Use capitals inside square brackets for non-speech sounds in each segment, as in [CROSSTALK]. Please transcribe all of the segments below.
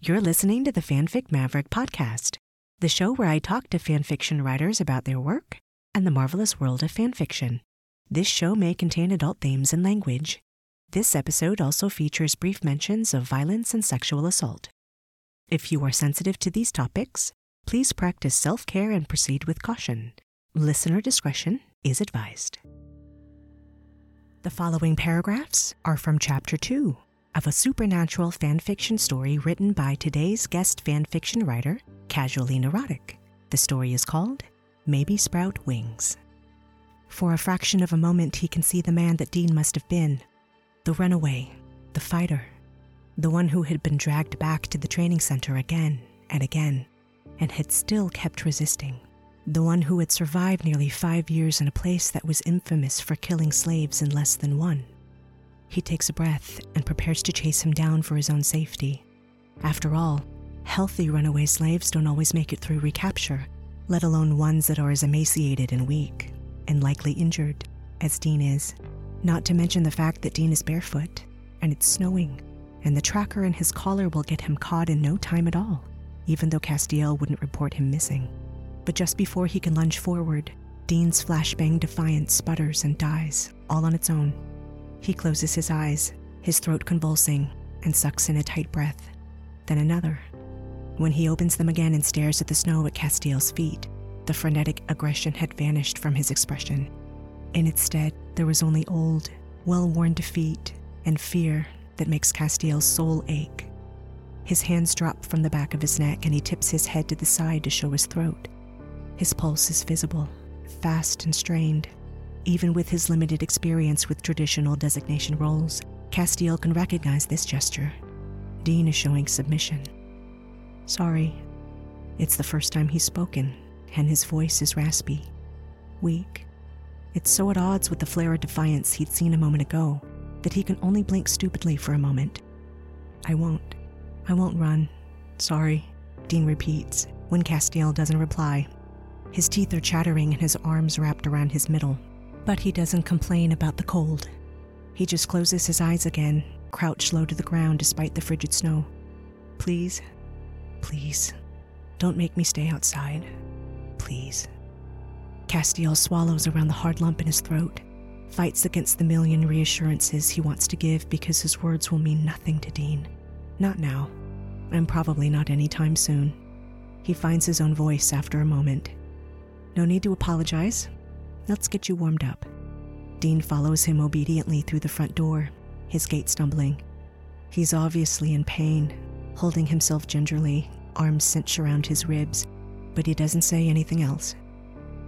You're listening to the Fanfic Maverick podcast, the show where I talk to fanfiction writers about their work and the marvelous world of fanfiction. This show may contain adult themes and language. This episode also features brief mentions of violence and sexual assault. If you are sensitive to these topics, please practice self care and proceed with caution. Listener discretion is advised. The following paragraphs are from Chapter 2 of a supernatural fanfiction story written by today's guest fanfiction writer, Casually Neurotic. The story is called Maybe Sprout Wings. For a fraction of a moment, he can see the man that Dean must have been the runaway, the fighter, the one who had been dragged back to the training center again and again and had still kept resisting. The one who had survived nearly five years in a place that was infamous for killing slaves in less than one. He takes a breath and prepares to chase him down for his own safety. After all, healthy runaway slaves don't always make it through recapture, let alone ones that are as emaciated and weak, and likely injured, as Dean is. Not to mention the fact that Dean is barefoot, and it's snowing, and the tracker in his collar will get him caught in no time at all, even though Castiel wouldn't report him missing. But just before he can lunge forward, Dean's flashbang defiance sputters and dies, all on its own. He closes his eyes, his throat convulsing, and sucks in a tight breath. Then another. When he opens them again and stares at the snow at Castiel's feet, the frenetic aggression had vanished from his expression. In its stead, there was only old, well worn defeat and fear that makes Castiel's soul ache. His hands drop from the back of his neck and he tips his head to the side to show his throat. His pulse is visible, fast and strained, even with his limited experience with traditional designation roles, Castiel can recognize this gesture. Dean is showing submission. Sorry. It's the first time he's spoken, and his voice is raspy, weak. It's so at odds with the flare of defiance he'd seen a moment ago that he can only blink stupidly for a moment. I won't. I won't run. Sorry, Dean repeats when Castiel doesn't reply. His teeth are chattering and his arms wrapped around his middle, but he doesn't complain about the cold. He just closes his eyes again, crouched low to the ground despite the frigid snow. Please, please, don't make me stay outside. Please. Castiel swallows around the hard lump in his throat, fights against the million reassurances he wants to give because his words will mean nothing to Dean. Not now, and probably not any time soon. He finds his own voice after a moment. No need to apologize. Let's get you warmed up. Dean follows him obediently through the front door, his gait stumbling. He's obviously in pain, holding himself gingerly, arms cinched around his ribs, but he doesn't say anything else.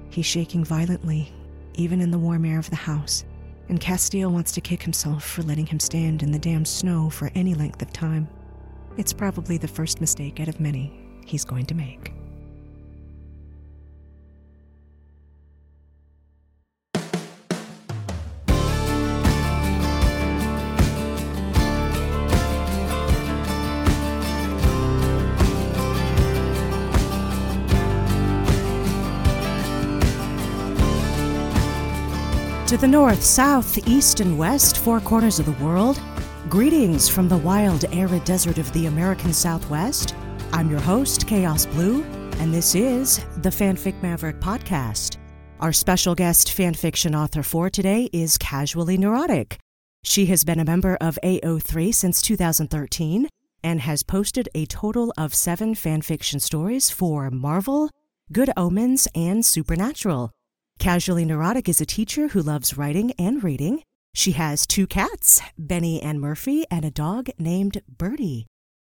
He's shaking violently, even in the warm air of the house, and Castiel wants to kick himself for letting him stand in the damn snow for any length of time. It's probably the first mistake out of many he's going to make. To the north, south, east, and west, four corners of the world, greetings from the wild, arid desert of the American Southwest. I'm your host, Chaos Blue, and this is the Fanfic Maverick Podcast. Our special guest fanfiction author for today is Casually Neurotic. She has been a member of AO3 since 2013 and has posted a total of seven fanfiction stories for Marvel, Good Omens, and Supernatural. Casually Neurotic is a teacher who loves writing and reading. She has two cats, Benny and Murphy, and a dog named Birdie.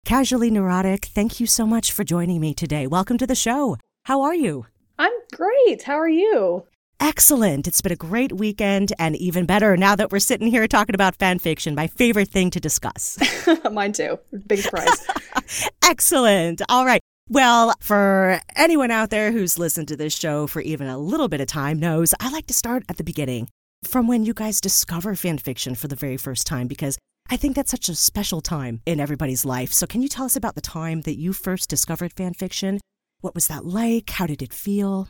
Casually Neurotic, thank you so much for joining me today. Welcome to the show. How are you? I'm great. How are you? Excellent. It's been a great weekend, and even better now that we're sitting here talking about fan fiction, my favorite thing to discuss. [LAUGHS] Mine too. Big surprise. [LAUGHS] Excellent. All right. Well, for anyone out there who's listened to this show for even a little bit of time knows I like to start at the beginning from when you guys discover fan fiction for the very first time because I think that's such a special time in everybody's life. So can you tell us about the time that you first discovered fan fiction? What was that like? How did it feel?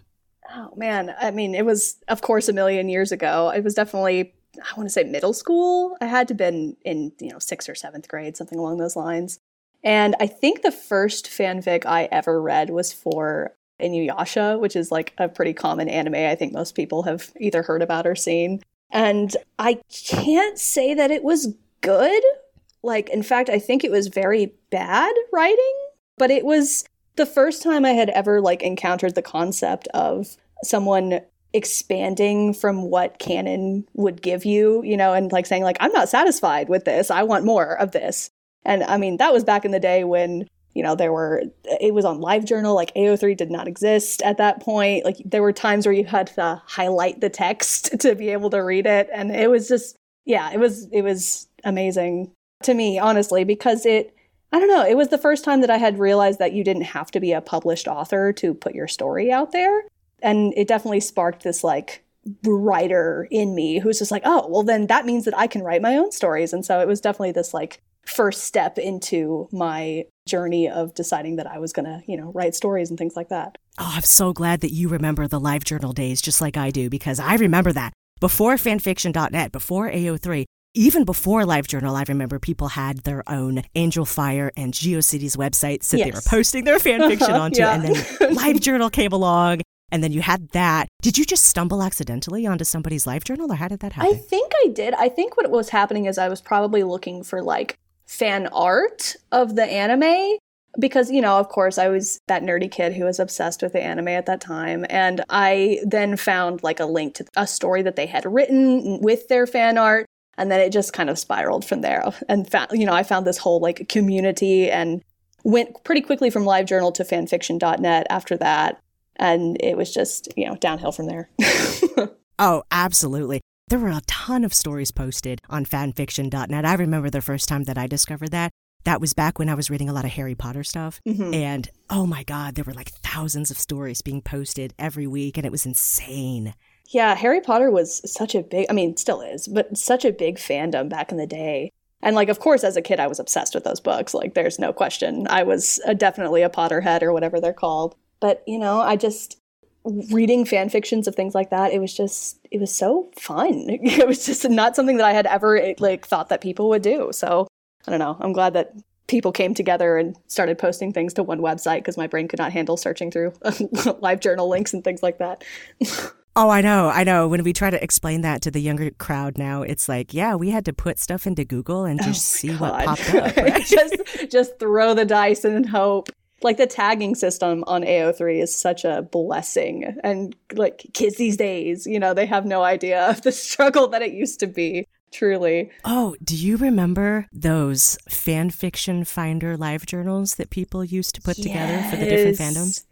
Oh man, I mean, it was of course a million years ago. It was definitely I want to say middle school. I had to been in, you know, 6th or 7th grade, something along those lines. And I think the first fanfic I ever read was for Inuyasha, which is like a pretty common anime I think most people have either heard about or seen. And I can't say that it was good. Like, in fact, I think it was very bad writing, but it was the first time I had ever like encountered the concept of someone expanding from what canon would give you, you know, and like saying like I'm not satisfied with this. I want more of this. And I mean, that was back in the day when you know there were it was on livejournal like ao3 did not exist at that point. Like there were times where you had to highlight the text [LAUGHS] to be able to read it. And it was just yeah it was it was amazing to me honestly because it i don't know it was the first time that i had realized that you didn't have to be a published author to put your story out there. And it definitely sparked this like writer in me who's just like oh well then that means that i can write my own stories. And so it was definitely this like first step into my journey of deciding that I was going to, you know, write stories and things like that. Oh, I'm so glad that you remember the LiveJournal days just like I do because I remember that. Before fanfiction.net, before AO3, even before LiveJournal, I remember people had their own Angelfire and GeoCities websites that yes. they were posting their [LAUGHS] uh-huh, fanfiction onto. yeah. And then [LAUGHS] LiveJournal came along and then you had that. Did you just stumble accidentally onto somebody's LiveJournal or how did that happen? I think I did. I think what was happening is I was probably looking for like fan art of the anime because you know of course i was that nerdy kid who was obsessed with the anime at that time. And i then found like a link to a story that they had written with their fan art. And then it just kind of spiraled from there. [LAUGHS] And found, you know i found this whole like community and went pretty quickly from livejournal to fanfiction.net after that. And it was just you know downhill from there. [LAUGHS] Oh absolutely there were a ton of stories posted on fanfiction.net. I remember the first time that I discovered that. That was back when I was reading a lot of Harry Potter stuff. Mm-hmm. And oh my God, there were like thousands of stories being posted every week, and it was insane. Yeah, Harry Potter was such a big, I mean, still is, but such a big fandom back in the day. And like, of course, as a kid, I was obsessed with those books. Like, there's no question. I was a, definitely a Potterhead or whatever they're called. But, you know, I just, reading fan fictions of things like that, it was just it was so fun. [LAUGHS] It was just not something that I had ever like thought that people would do. So I don't know. I'm glad that people came together and started posting things to one website because my brain could not handle searching through [LAUGHS] live journal links and things like that. [LAUGHS] Oh, I know, I know. When we try to explain that to the younger crowd now, it's like, yeah, we had to put stuff into Google and just oh see God. what popped up. Right? just, just throw the dice and hope like the tagging system on AO3 is such a blessing. And like kids these days, you know, they have no idea [LAUGHS] of the struggle that it used to be. Truly. Oh, do you remember those fan fiction finder live journals that people used to put yes. together for the different fandoms?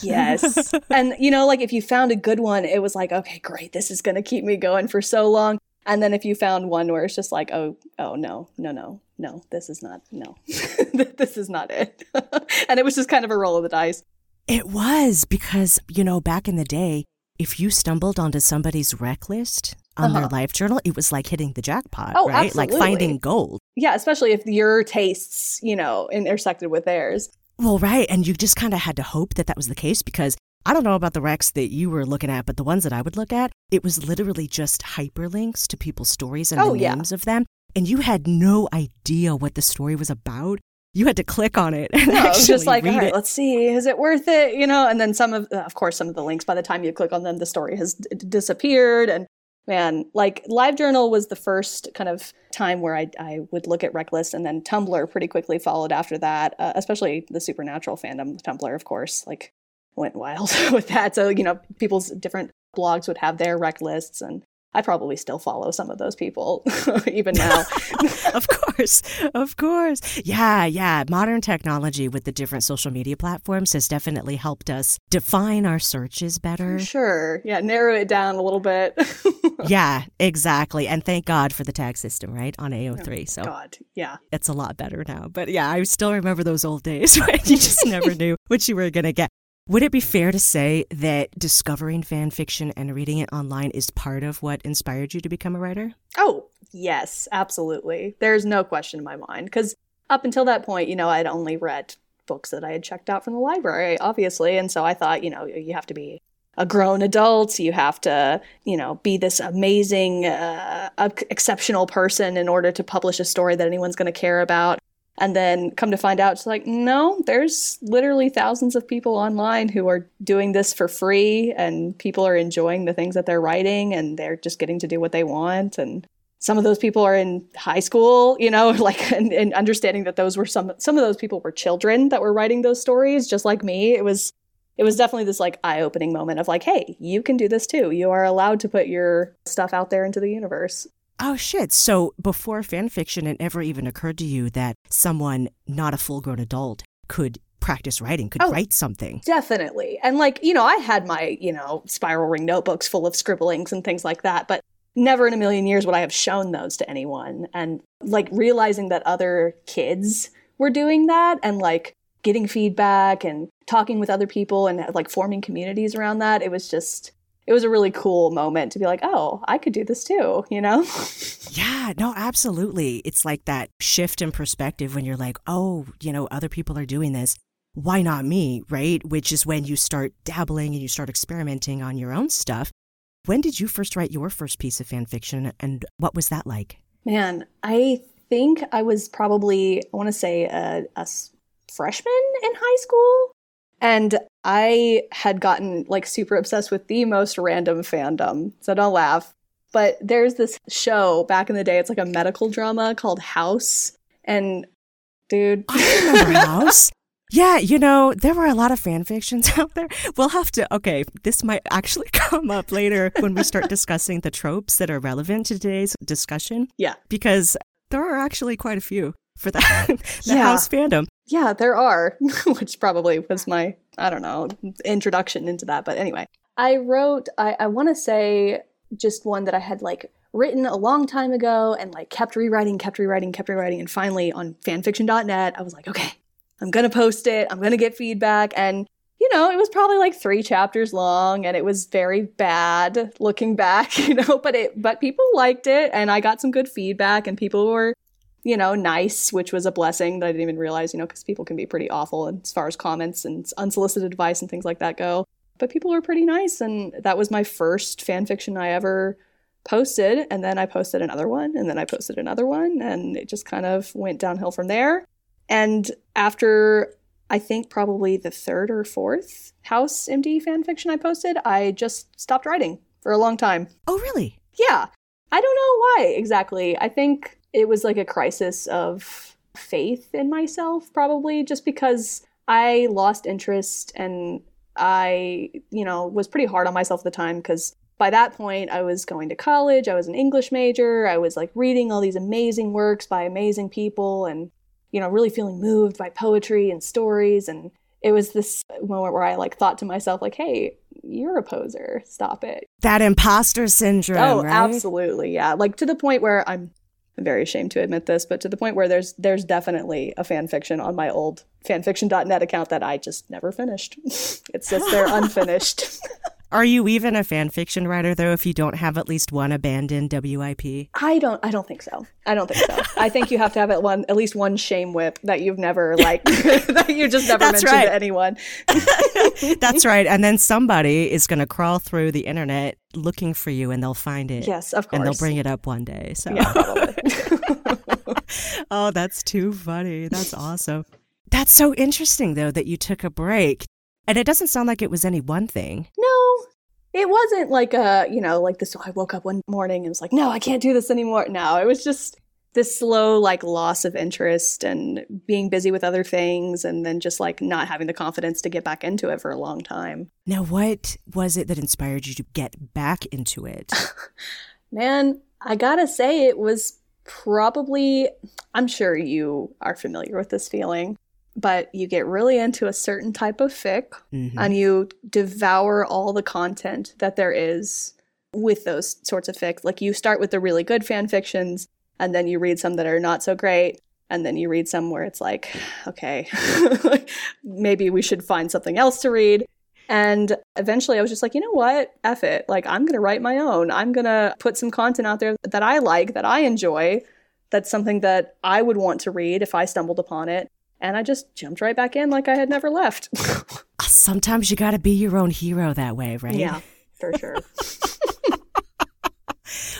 Yes. [LAUGHS] and you know, like if you found a good one, it was like, okay, great, this is going to keep me going for so long. And then if you found one where it's just like, oh, oh no, no, no, no, this is not, no, [LAUGHS] this is not it. [LAUGHS] and it was just kind of a roll of the dice. It was because, you know, back in the day, if you stumbled onto somebody's rec list on uh-huh. their LiveJournal, it was like hitting the jackpot, oh, right? Absolutely. Like finding gold. Yeah, especially if your tastes, you know, intersected with theirs. Well, right. And you just kind of had to hope that that was the case because I don't know about the recs that you were looking at, but the ones that I would look at, it was literally just hyperlinks to people's stories and oh, the names yeah. of them and you had no idea what the story was about. You had to click on it and [LAUGHS] no, actually just like, read all right, it. let's see, is it worth it? You know, and then some of, of course, some of the links. By the time you click on them, the story has d- disappeared. And man, like LiveJournal was the first kind of time where I, I would look at rec lists, and then Tumblr pretty quickly followed after that. Uh, especially the supernatural fandom, Tumblr, of course, like went wild [LAUGHS] with that. So you know, people's different blogs would have their rec lists and I probably still follow some of those people [LAUGHS] even now. [LAUGHS] of course. Of course. Yeah, yeah. Modern technology with the different social media platforms has definitely helped us define our searches better. Sure. Yeah, narrow it down a little bit. [LAUGHS] yeah, exactly. And thank God for the tag system, right? On AO3. So God, yeah. It's a lot better now. But yeah, I still remember those old days when you just never knew what you were going to get. Would it be fair to say that discovering fan fiction and reading it online is part of what inspired you to become a writer? Oh, yes, absolutely. There's no question in my mind. Because up until that point, you know, I'd only read books that I had checked out from the library, obviously. And so I thought, you know, you have to be a grown adult. You have to, you know, be this amazing, uh, exceptional person in order to publish a story that anyone's going to care about. And then come to find out, it's like, no, there's literally thousands of people online who are doing this for free, and people are enjoying the things that they're writing, and they're just getting to do what they want. And some of those people are in high school, you know, [LAUGHS] like, and, and understanding that those were some some of those people were children that were writing those stories, just like me. It was it was definitely this like eye-opening moment of like, hey, you can do this too. You are allowed to put your stuff out there into the universe. Oh shit. So before fan fiction it never even occurred to you that someone not a full-grown adult could practice writing, could Oh. write something. Definitely. And like, you know, I had my, you know, spiral ring notebooks full of scribblings and things like that, but never in a million years would I have shown those to anyone. And like realizing that other kids were doing that and like getting feedback and talking with other people and like forming communities around that, it was just it was a really cool moment to be like, "Oh, I could do this too," you know? Yeah, no, absolutely. It's like that shift in perspective when you're like, oh, you know, other people are doing this. Why not me? Right? Which is when you start dabbling and you start experimenting on your own stuff. When did you first write your first piece of fan fiction and what was that like? Man, I think I was probably, I want to say, a freshman in high school. And I had gotten like super obsessed with the most random fandom. So don't laugh. But there's this show back in the day, it's like a medical drama called House. And dude, I remember [LAUGHS] House. Yeah, you know, there were a lot of fan fictions [LAUGHS] out there. We'll have to, okay, this might actually [LAUGHS] come up later when we start discussing the tropes that are relevant to today's discussion. Yeah. Because there are actually quite a few for that the Yeah. house fandom. Yeah, there are, [LAUGHS] which probably was my, I don't know, introduction into that. But anyway, I wrote, I, I want to say just one that I had like written a long time ago and like kept rewriting, kept rewriting, kept rewriting. And finally on fanfiction.net, I was like, okay, I'm going to post it. I'm going to get feedback. And, you know, it was probably like three chapters long and it was very bad looking back, [LAUGHS] you know, but it, but people liked it and I got some good feedback and people were you know, nice, which was a blessing that I didn't even realize, you know, because people can be pretty awful as far as comments and unsolicited advice and things like that go. But people were pretty nice, and that was my first fan fiction I ever posted. And then I posted another one, and then I posted another one, and it just kind of went downhill from there. And after I think probably the third or fourth House MD fan fiction I posted, I just stopped writing for a long time. Oh, really? Yeah. I don't know why exactly. I think it was like a crisis of faith in myself, probably, just because I lost interest and I, you know, was pretty hard on myself at the time because by that point I was going to college, I was an English major, I was like reading all these amazing works by amazing people and, you know, really feeling moved by poetry and stories. And it was this moment where I like thought to myself, like, hey, you're a poser. Stop it. That imposter syndrome. Oh, right? absolutely, yeah. Like to the point where I'm, I'm very ashamed to admit this, but to the point where there's there's definitely a fan fiction on my old fanfiction.net account that I just never finished. it sits there unfinished. Are you even a fan fiction writer though if you don't have at least one abandoned WIP? I don't I don't think so. I don't think so. I think you have to have at one at least one shame WIP that you've never like [LAUGHS] that you just never That's mentioned right. to anyone. [LAUGHS] That's right. And then somebody is going to crawl through the internet looking for you and they'll find it. Yes, of course. And they'll bring it up one day. So, yeah, [LAUGHS] oh, that's too funny. That's awesome. That's so interesting, though, that you took a break. And it doesn't sound like it was any one thing. No, it wasn't like a, you know, like this. I woke up one morning and was like, no, I can't do this anymore. No, it was just this slow, like, loss of interest and being busy with other things and then just like not having the confidence to get back into it for a long time. Now, what was it that inspired you to get back into it? [LAUGHS] Man, I gotta say, it was probably, I'm sure you are familiar with this feeling, but you get really into a certain type of fic Mhm. and you devour all the content that there is with those sorts of fic. Like you start with the really good fan fictions, and then you read some that are not so great, and then you read some where it's like, [SIGHS] okay, [LAUGHS] maybe we should find something else to read. And eventually I was just like, you know what? F it. Like, I'm going to write my own. I'm going to put some content out there that I like, that I enjoy, that's something that I would want to read if I stumbled upon it. And I just jumped right back in like I had never left. [LAUGHS] Uh, sometimes you got to be your own hero that way, right? Yeah, for sure. [LAUGHS]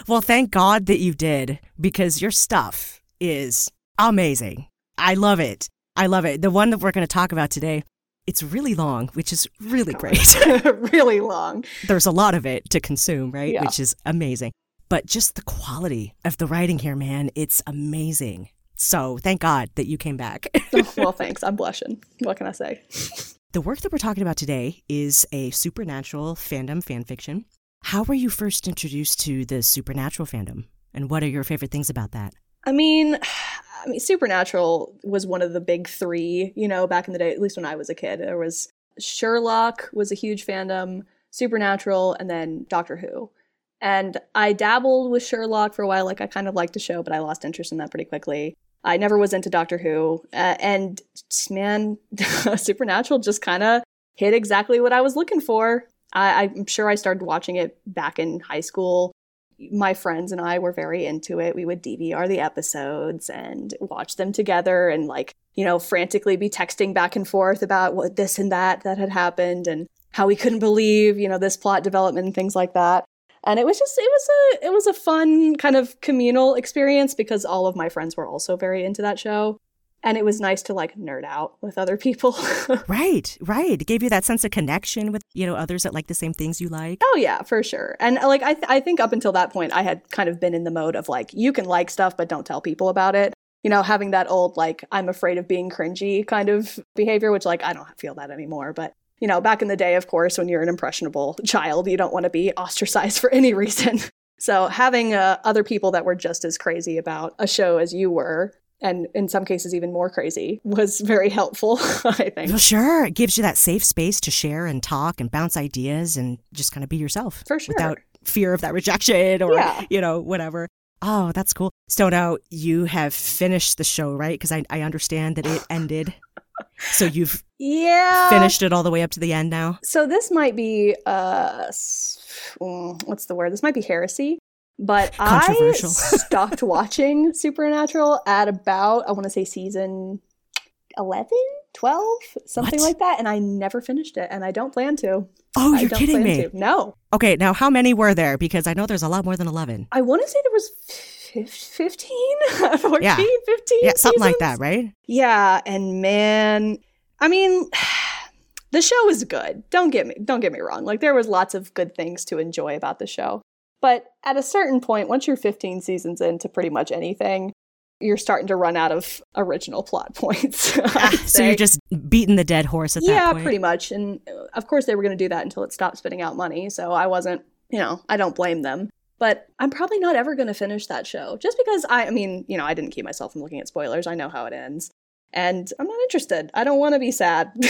Well, thank God that you did because your stuff is amazing. I love it. I love it. The one that we're going to talk about today, it's really long, which is really great. [LAUGHS] really long. There's a lot of it to consume, right? Yeah. Which is amazing. But just the quality of the writing here, man, it's amazing. So thank God that you came back. [LAUGHS] Oh, [LAUGHS] well, thanks. I'm blushing. What can I say? the work that we're talking about today is a supernatural fandom fan fiction. How were you first introduced to the supernatural fandom? And what are your favorite things about that? I mean, [SIGHS] I mean, Supernatural was one of the big three, you know, back in the day, at least when I was a kid. There was Sherlock was a huge fandom, Supernatural, and then Doctor Who. And I dabbled with Sherlock for a while. Like, I kind of liked the show, but I lost interest in that pretty quickly. I never was into Doctor Who. Uh, and man, [LAUGHS] Supernatural just kind of hit exactly what I was looking for. I, I'm sure I started watching it back in high school my friends and I were very into it. We would DVR the episodes and watch them together and like, you know, frantically be texting back and forth about what this and that that had happened and how we couldn't believe, you know, this plot development and things like that. And it was just it was a it was a fun kind of communal experience because all of my friends were also very into that show and it was nice to like nerd out with other people. [LAUGHS] right, right. It gave you that sense of connection with, you know, others that like the same things you like. Oh yeah, for sure. And uh, like I th- I think up until that point I had kind of been in the mode of like you can like stuff but don't tell people about it. You know, having that old like I'm afraid of being cringy kind of behavior which like I don't feel that anymore, but you know, back in the day of course when you're an impressionable child, you don't want to be ostracized [LAUGHS] for any reason. So having uh, other people that were just as crazy about a show as you were and in some cases even more crazy was very helpful [LAUGHS] i think. Well sure. It gives you that safe space to share and talk and bounce ideas and just kind of be yourself for sure. without fear of that [LAUGHS] rejection or yeah. you know whatever. Oh that's cool. So now you have finished the show right? Because I, I understand that it ended so you've yeah finished it all the way up to the end now so this might be uh what's the word this might be heresy but I stopped [LAUGHS] watching Supernatural at about, I want to say season 11, 12, something what? like that. And I never finished it. And I don't plan to. Oh, you're kidding me. To. No. Okay, now how many were there? Because I know there's a lot more than 11. I want to say there was 15, [LAUGHS] 14, yeah. 15. Yeah, something seasons. like that, right? Yeah. And man, I mean, [SIGHS] the show is good. Don't get me don't get me wrong. Like there was lots of good things to enjoy about the show. But at a certain point, once you're 15 seasons into pretty much anything, you're starting to run out of original plot [LAUGHS] points. ah, so you're just beating the dead horse at yeah, that point. Yeah, pretty much. And uh, of course, they were going to do that until it stopped spitting out money. So I wasn't, you know, I don't blame them. But I'm probably not ever going to finish that show just because I, I mean, you know, I didn't keep myself from looking at spoilers. I know how it ends. And I'm not interested. I don't want to be sad. [LAUGHS]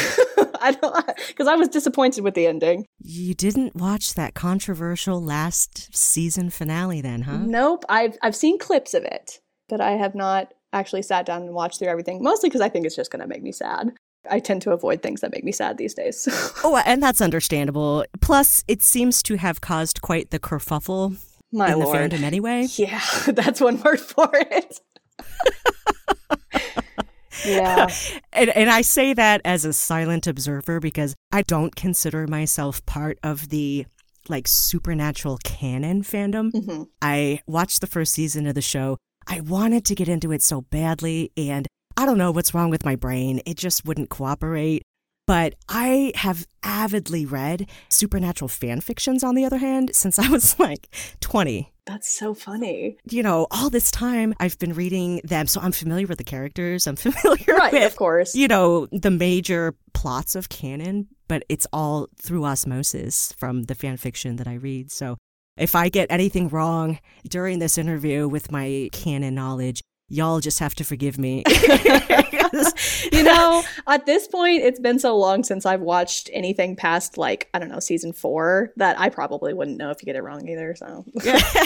I don't [LAUGHS] because I was disappointed with the ending. You didn't watch that controversial last season finale then, huh? Nope. I've I've seen clips of it, but I have not actually sat down and watched through everything. Mostly because I think it's just going to make me sad. I tend to avoid things that make me sad these days. [LAUGHS] oh, and that's understandable. Plus, it seems to have caused quite the kerfuffle My in lord. the fandom anyway. Yeah, [LAUGHS] that's one word for it. [LAUGHS] yeah. and, and I say that as a silent observer because I don't consider myself part of the like supernatural canon fandom. Mm-hmm. I watched the first season of the show. I wanted to get into it so badly, and I don't know what's wrong with my brain. It just wouldn't cooperate. But I have avidly read supernatural fan fictions, on the other hand, since I was like 20. That's so funny. You know, all this time I've been reading them, so I'm familiar with the characters. I'm [LAUGHS] familiar right, with, of course. you know, the major plots of canon, but it's all through osmosis from the fan fiction that I read. So if I get anything wrong during this interview with my canon knowledge, y'all just have to forgive me. [LAUGHS] [LAUGHS] you know, at this point, it's been so long since I've watched anything past like I don't know season four that I probably wouldn't know if you get it wrong either. So [LAUGHS]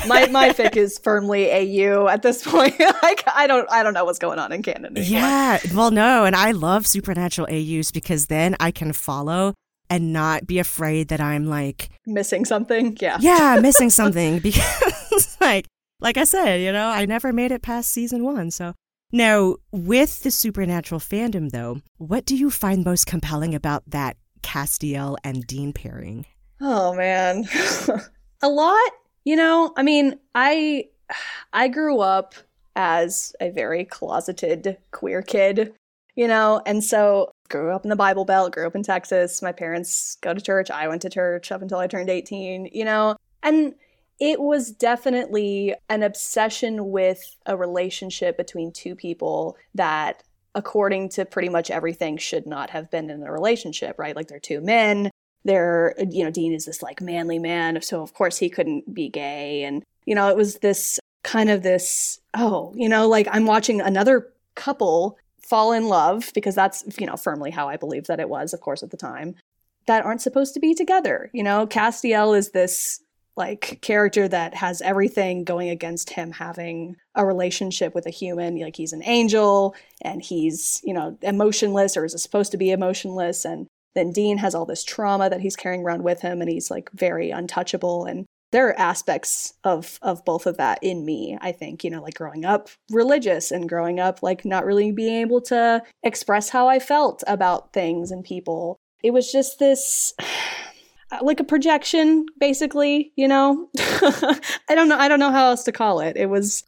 my my fic is firmly AU at this point. like I don't I don't know what's going on in canon. Anymore. Yeah, well, no, and I love supernatural AUs because then I can follow and not be afraid that I'm like missing something. Yeah, yeah, missing something because like like I said, you know, I never made it past season one. So now, with the supernatural fandom, though, what do you find most compelling about that Castiel and Dean pairing? Oh man, [LAUGHS] a lot. You know, I mean, I I grew up as a very closeted queer kid, you know? And so grew up in the Bible Belt, grew up in Texas. My parents go to church. I went to church up until I turned 18, you know? And it was definitely an obsession with a relationship between two people that according to pretty much everything should not have been in a relationship right? Like they're two men. They're you know dean is this like manly man so of course he couldn't be gay. And you know it was this kind of this oh you know like i'm watching another couple fall in love because that's you know firmly how i believe that it was of course at the time that aren't supposed to be together you know? Castiel is this like character that has everything going against him having a relationship with a human. Like he's an angel and he's you know emotionless or is supposed to be emotionless. And then dean has all this trauma that he's carrying around with him and he's like very untouchable. And there are aspects of of both of that in me i think you know like growing up religious and growing up like not really being able to express how i felt about things and people. It was just this Uh, like a projection basically you know? [LAUGHS] I don't know i don't know how else to call it. It was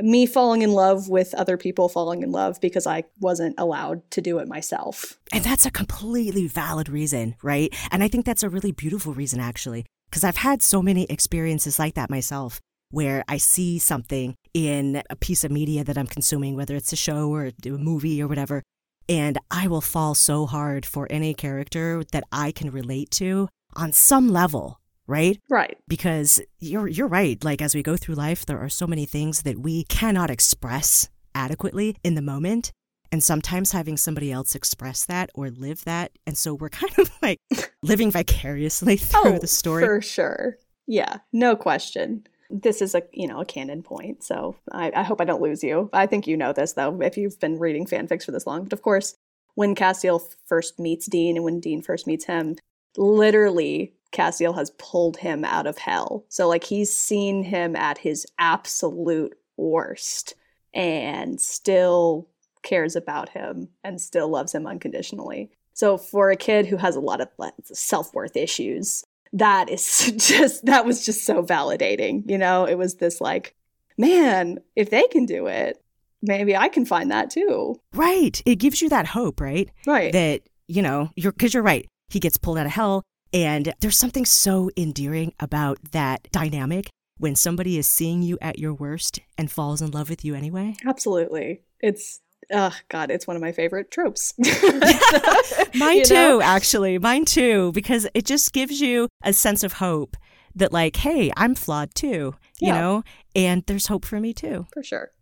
me falling in love with other people falling in love because i wasn't allowed to do it myself. And that's a completely valid reason right? And i think that's a really beautiful reason actually because i've had so many experiences like that myself where i see something in a piece of media that i'm consuming whether it's a show or a movie or whatever and I will fall so hard for any character that I can relate to on some level, right? Right. Because you're you're right. Like as we go through life, there are so many things that we cannot express adequately in the moment. And sometimes having somebody else express that or live that. And so we're [LAUGHS] kind of like [LAUGHS] living vicariously through oh, the story. For sure. Yeah, no question. This is a you know a canon point, so I, I hope I don't lose you. I think you know this though, if you've been reading fanfics for this long. But of course, when Castiel first meets Dean and when Dean first meets him, literally Castiel has pulled him out of hell. So like he's seen him at his absolute worst and still cares about him and still loves him unconditionally. So for a kid who has a lot of self-worth issues, that is [LAUGHS] just that was just so validating, you know? It was this like, man, if they can do it, maybe I can find that too. Right. It gives you that hope, right? Right. That, you know, you're cuz you're right he gets pulled out of hell. And there's something so endearing about that dynamic when somebody is seeing you at your worst and falls in love with you anyway. Absolutely. It's oh god it's one of my favorite tropes [LAUGHS] [LAUGHS] mine you too know? actually mine too because it just gives you a sense of hope that like hey i'm flawed too you yeah. know and there's hope for me too for sure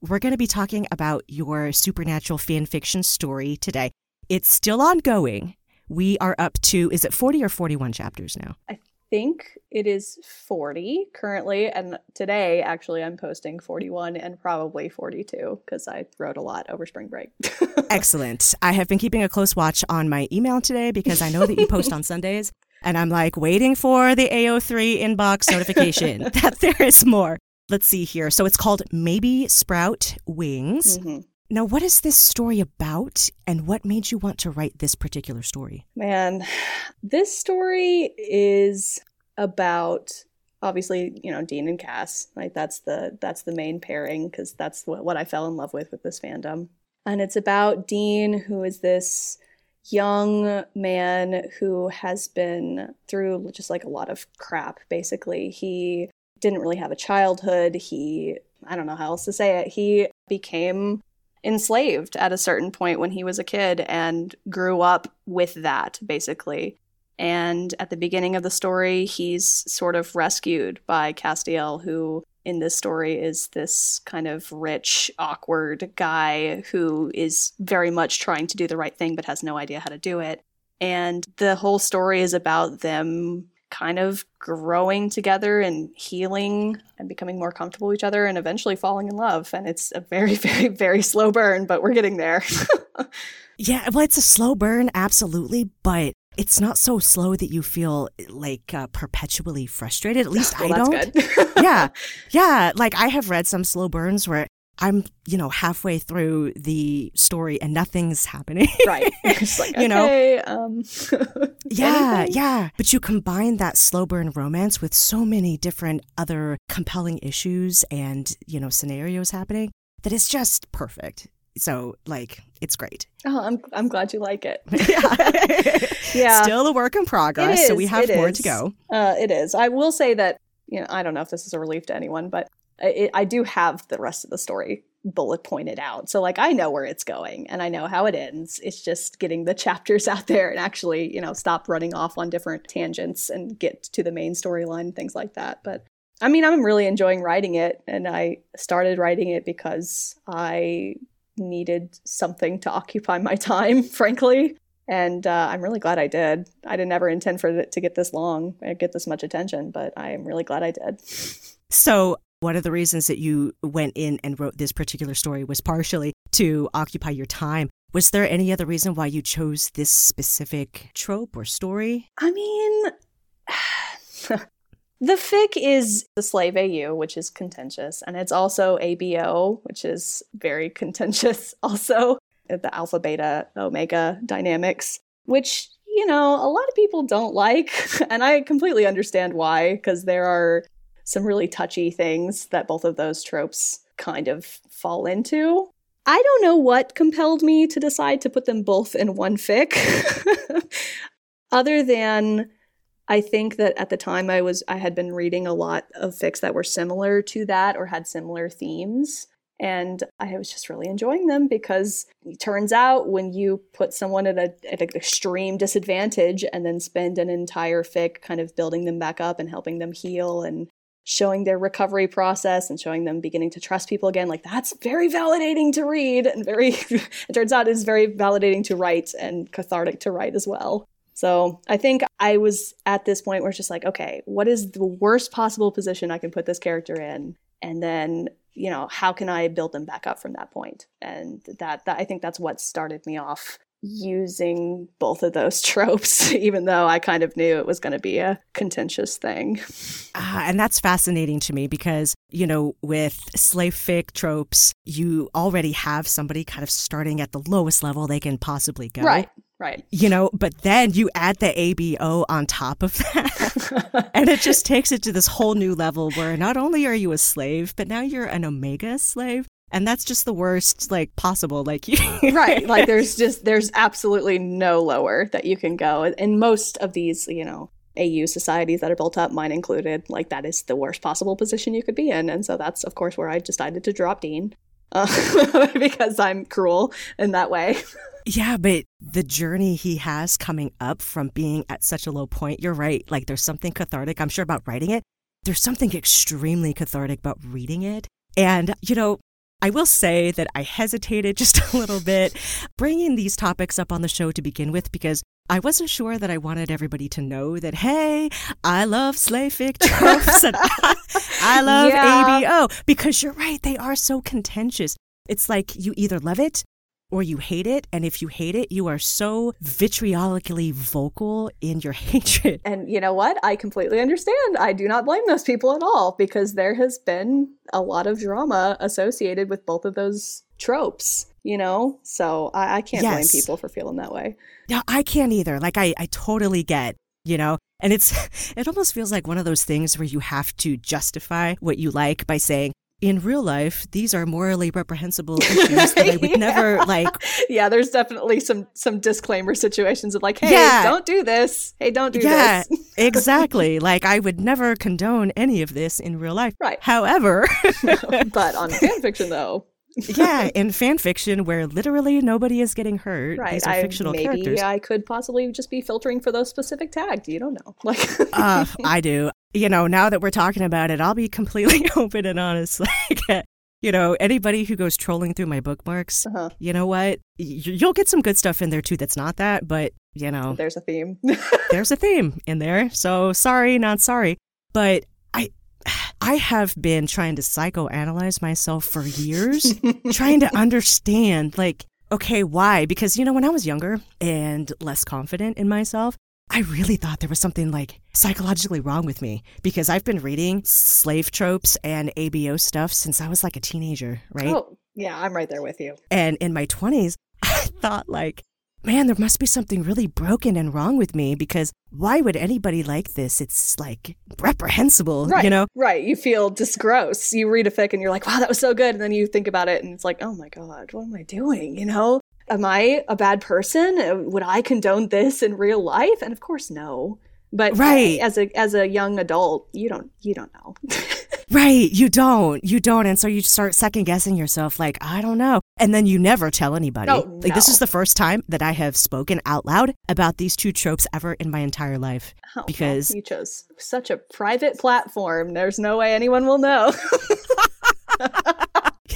we're going to be talking about your supernatural fan fiction story today it's still ongoing we are up to, is it 40 or 41 chapters now? I think it is 40 currently. And today, actually, I'm posting 41 and probably 42 because I wrote a lot over spring break. [LAUGHS] Excellent. I have been keeping a close watch on my email today because I know that you post on [LAUGHS] Sundays. And I'm like waiting for the AO3 inbox notification [LAUGHS] that there is more. Let's see here. So it's called Maybe Sprout Wings. Mm-hmm. Now, what is this story about, and what made you want to write this particular story? Man, this story is about obviously, you know, Dean and Cass. Like that's the that's the main pairing because that's what, what I fell in love with with this fandom. And it's about Dean, who is this young man who has been through just like a lot of crap. Basically, he didn't really have a childhood. He I don't know how else to say it. He became enslaved at a certain point when he was a kid and grew up with that, basically. And at the beginning of the story, he's sort of rescued by Castiel, who in this story is this kind of rich, awkward guy who is very much trying to do the right thing but has no idea how to do it. And the whole story is about them kind of growing together and healing and becoming more comfortable with each other and eventually falling in love. And it's a very, [LAUGHS] very, very slow burn, but we're getting there. [LAUGHS] yeah, well, it's a slow burn, absolutely, but it's not so slow that you feel like uh, perpetually frustrated. At least [LAUGHS] well, I don't. yeah. Yeah. Like I have read some slow burns where I'm, you know, halfway through the story and nothing's happening. right. [LAUGHS] Like, you okay, know, um. [LAUGHS] Yeah, anything. yeah. But you combine that slow burn romance with so many different other compelling issues and, you know, scenarios happening that it's just perfect. So, like, it's great. Oh, I'm I'm glad you like it. [LAUGHS] yeah. Yeah. Still a work in progress. so we have more is. to go. Uh, it is. I will say that you know I don't know if this is a relief to anyone, but I, I do have the rest of the story bullet pointed out. So like I know where it's going and I know how it ends. It's just getting the [LAUGHS] chapters out there and actually you know stop running off on different tangents and get to the main storyline and things like that. But I mean, I'm really enjoying writing it, and I started writing it because I needed something to [LAUGHS] occupy my time, [LAUGHS] frankly. And uh, I'm really glad I did. I didn't ever intend for it to get this long, or get this much attention, but I am really glad I did. So, one of the reasons that you went in and wrote this particular story was partially to occupy your time. Was there any other reason why you chose this specific trope or story? I mean, [SIGHS] the fic is the slave AU, which is contentious, and it's also ABO, which is very [LAUGHS] contentious also. The alpha, beta, omega dynamics, which, you know, a lot of people don't like. [LAUGHS] And I completely understand why, because there are some really touchy things that both of those tropes kind of fall into. I don't know what compelled me to decide to put them both in one fic, [LAUGHS] other than I think that at the time I was I had been reading a lot of fics that were similar to that or had similar themes. And I was just really enjoying them because it turns out when you put someone at, a, at an extreme disadvantage and then spend an entire fic kind of building them back up and helping them heal and showing their recovery process and showing them beginning to trust people again, like that's very validating to read and very, [LAUGHS] it turns out it's very validating to write and cathartic to write as well. So I think I was at this point where it's just like, okay, what is the worst possible position I can put this character in? And then, you know, how can I build them back up from that? And that, that I think that's what started me off using both of those [LAUGHS] tropes, even though I kind of knew it was going to be a contentious thing. Uh, and that's fascinating to me because, you know, with slave fic tropes, you already have somebody kind of starting at the lowest level they can possibly go. Right, right. You know, but then you add the ABO on top of that. [LAUGHS] and it just takes it to this whole new level where not only are you a slave, but now you're an Omega slave. And that's just the worst, like possible. Like [LAUGHS] you, right? Like there's just there's absolutely no lower that you can go. In most of these, you know, AU societies that are built up, mine included, like that is the worst possible position you could be in. And so that's of course where I decided to drop Dean. Uh, [LAUGHS] because I'm cruel in that way. Yeah, but the journey he has coming up from being at such a low point, you're right. Like there's something cathartic, I'm sure, about writing it. There's something extremely cathartic about reading it. And, you know, I will say that I hesitated [LAUGHS] just a little bit bringing these topics up on the show to begin with because I wasn't sure that I wanted everybody to know that, hey, I love slayfic fic tropes and [LAUGHS] I, I love Yeah. ABO because you're right, they are so contentious. It's like you either love it or you hate it. And if you hate it, you are so vitriolically vocal in your [LAUGHS] hatred. And you know what? I completely understand. I do not blame those people at all because there has been a lot of drama associated with both of those tropes, you know? So I, I can't blame people for feeling that way. No, I can't either. Like I, I totally get, you know, and it's [LAUGHS] it almost feels like one of those things where you have to justify what you like by saying, in real life, these are morally reprehensible issues that I would [LAUGHS] Yeah. never like. yeah, there's definitely some some disclaimer situations of like, hey, Yeah. don't do this. Hey, don't do Yeah, this. Yeah, [LAUGHS] exactly. Like I would never condone any of this in real life. Right. However, [LAUGHS] but on fan fiction though, yeah, in fan fiction where literally nobody is getting hurt, right? these are I fictional maybe characters. I could possibly just be filtering for those specific tags. You don't know. [LAUGHS] Like uh, I do. You know, now that we're talking about it, I'll be completely [LAUGHS] open and honest. [LAUGHS] Like, you know, anybody who goes trolling through my bookmarks, uh-huh. you know what? You'll get some good stuff in there too that's not that, but, you know, there's a theme. there's a theme in there. So sorry, not sorry. But I have been trying to psychoanalyze myself for years, trying to understand like okay, why? Because you know, when I was younger and less confident in myself, I really thought there was something like psychologically wrong with me because I've been reading slave tropes and ABO stuff since I was like a teenager, right? Oh, yeah, I'm right there with you. And in my 20s, [LAUGHS] I thought like man, there must be something really broken and wrong with me because why would anybody like this? It's like reprehensible, right, you know? Right. You feel just gross. You read a fic and you're like, wow, that was so good. And then you think about it and it's like, oh my God, what am I doing? You know? Am I a bad person? Uh, would I condone this in real life? And of course, no. But right. as a as a young adult, you don't you don't know. [LAUGHS] right, you don't. You don't. And so you start second guessing yourself like, I don't know. And then you never tell anybody. Oh, like no. this is the first time that I have spoken out loud about these two tropes ever in my entire life. Oh, because you chose such a private platform. There's no way anyone will know. [LAUGHS]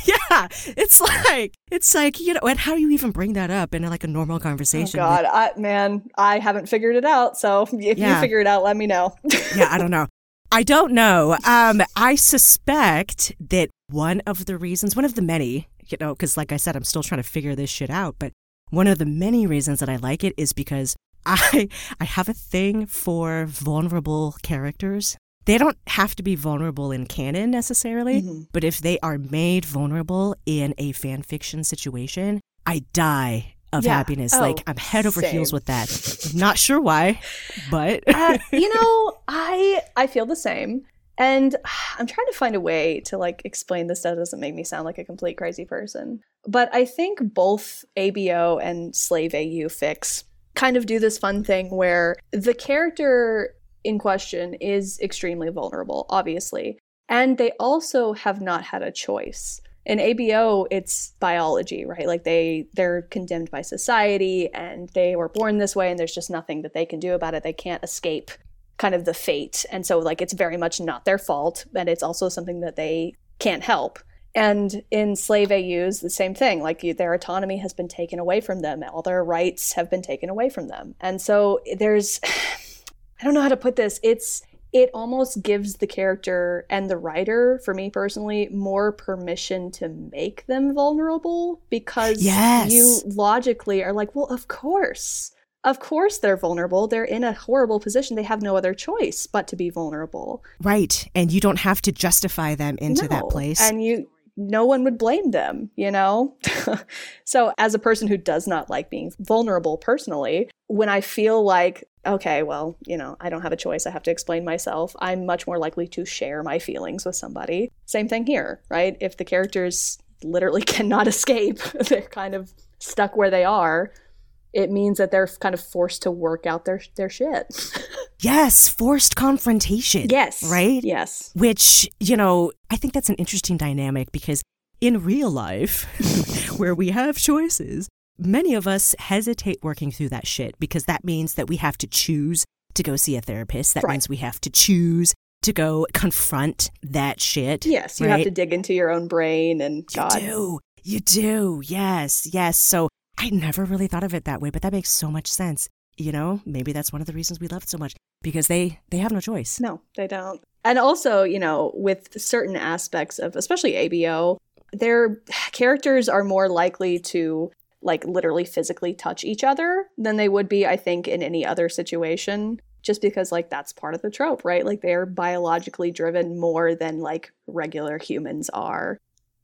yeah, it's like it's like you know, and how do you even bring that up in like a normal conversation? Oh God, I, man, I haven't figured it out. So if Yeah. you figure it out, let me know. yeah, I [LAUGHS] don't know. I don't know. Um, I suspect that one of the reasons, one of the many, you know, because like I said, I'm still trying to figure this shit out. But one of the many reasons that I like it is because [LAUGHS] I I have a thing for vulnerable characters. They don't have to be vulnerable in canon necessarily, Mhm. but if they are made vulnerable in a fan fiction situation, I die of Yeah. happiness. Oh, like I'm head over heels with that. Not sure why, but uh, you [LAUGHS] know, I I feel the same, and [SIGHS] I'm trying to find a way to like explain this that doesn't make me sound like a complete crazy person. But I think both ABO and Slave AU fics kind of do this fun thing where the character in question is extremely vulnerable, obviously, and they also have not had a choice. In ABO, it's biology, right? Like they they're condemned by society and they were born this way and there's just nothing that they can do about it. They can't escape kind of the fate. And so like it's very much not their fault, but it's also something that they can't help. And in slave AUs, the same thing. Like their autonomy has been taken away from them. All their rights have been taken away from them. And so there's, [SIGHS] I don't know how to put this. It's, it almost gives the character and the writer, for me personally, more permission to make them vulnerable because Yes. you logically are like, well, of course. Of course they're vulnerable. They're in a horrible position. They have no other choice but to be vulnerable. Right. And you don't have to justify them into that No. place. And you no one would blame them, you know? [LAUGHS] so as a person who does not like being vulnerable personally, when I feel like okay, well, you know, I don't have a choice. I have to explain myself. I'm much more likely to share my feelings with somebody. Same thing here, right? If the characters literally [LAUGHS] cannot escape, [LAUGHS] they're kind of stuck where they are. It means that they're kind of forced to work out their their shit. [LAUGHS] yes, forced confrontation. yes. Right? Yes. Which, you know, I think that's an interesting dynamic because in real life, [LAUGHS] where we have choices, many of us hesitate working through that shit because that means that we have to choose to go see a therapist. That Right. means we have to choose to go confront that shit. Yes, you right? have to dig into your own brain and God. You do. You do. Yes. Yes. So I never really thought of it that way, but that makes so much sense. You know, maybe that's one of the reasons we love it so much because they they have no choice. No, they don't. And also, you know, with certain aspects of especially ABO, their characters are more likely to like literally physically touch each other than they would be, I think, in any other situation. Just because like that's part of the trope, right? Like they're biologically driven more than like regular humans are.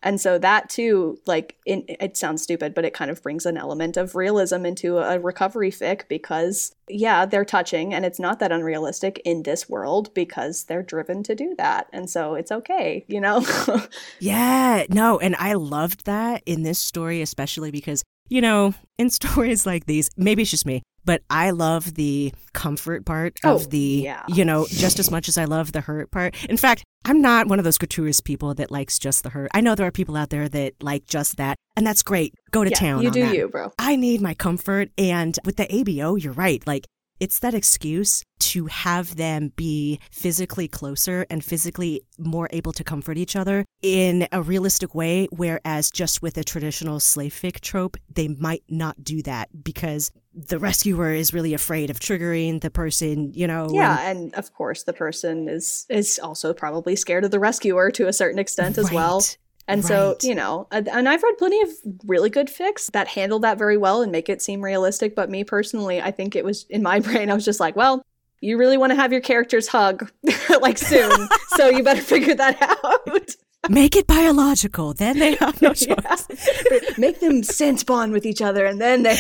And so that too, like it sounds stupid, but it kind of brings an element of realism into a recovery fic because yeah, they're touching and it's not that unrealistic in this world because they're driven to do that. And so it's okay, you know? [LAUGHS] Yeah, no, and I loved that in this story, especially because, you know, in [LAUGHS] stories like these, maybe it's just me, but I love the comfort part Oh, of the, yeah. you know, just as much as I love the hurt part. In fact, I'm not one of those gratuitous people that likes just the hurt. I know there are people out there that like just that, and that's great. Go to yeah, town. you do that. you, bro. I need my comfort. And with the ABO, you're right. Like, it's that excuse to have them be physically closer and physically more able to comfort each other in a realistic way. Whereas just with a traditional slave fic trope, they might not do that because the rescuer is really afraid of triggering the person, you know. Yeah, and of course the person is is also probably scared of the rescuer to a certain extent as well. Right. And so, you know, and I've read plenty of really good fics that handle that very well and make it seem realistic. But me personally, I think it was in my [LAUGHS] brain, I was just like, well, you really want to have your characters hug [LAUGHS] like soon. so you better [LAUGHS] figure that out. Make it biological. Then they have no choice. Yeah. Make them sense bond with each other, and then they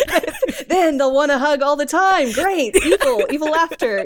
then they'll want to hug all the time. Great, evil, evil laughter.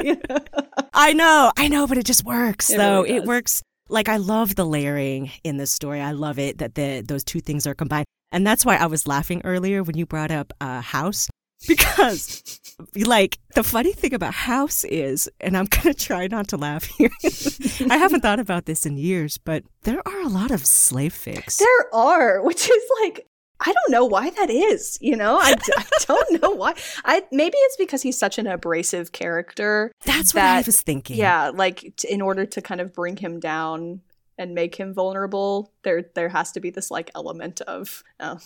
I know, I know, but it just works It though. really it works. Like I love the layering in this story. I love it that the those two things are combined, and that's why I was laughing earlier when you brought up uh, House because, like, the funny thing about House is, and I'm gonna try not to laugh here. [LAUGHS] I haven't thought about this in years, but there are a lot of slave fics. There are, which is like I don't know why that is. You know, I, I [LAUGHS] don't know why. I maybe it's because he's such an abrasive character. That's what I was thinking. Yeah, like t- in order to kind of bring him down and make him vulnerable, there there has to be this like element of [LAUGHS] uh,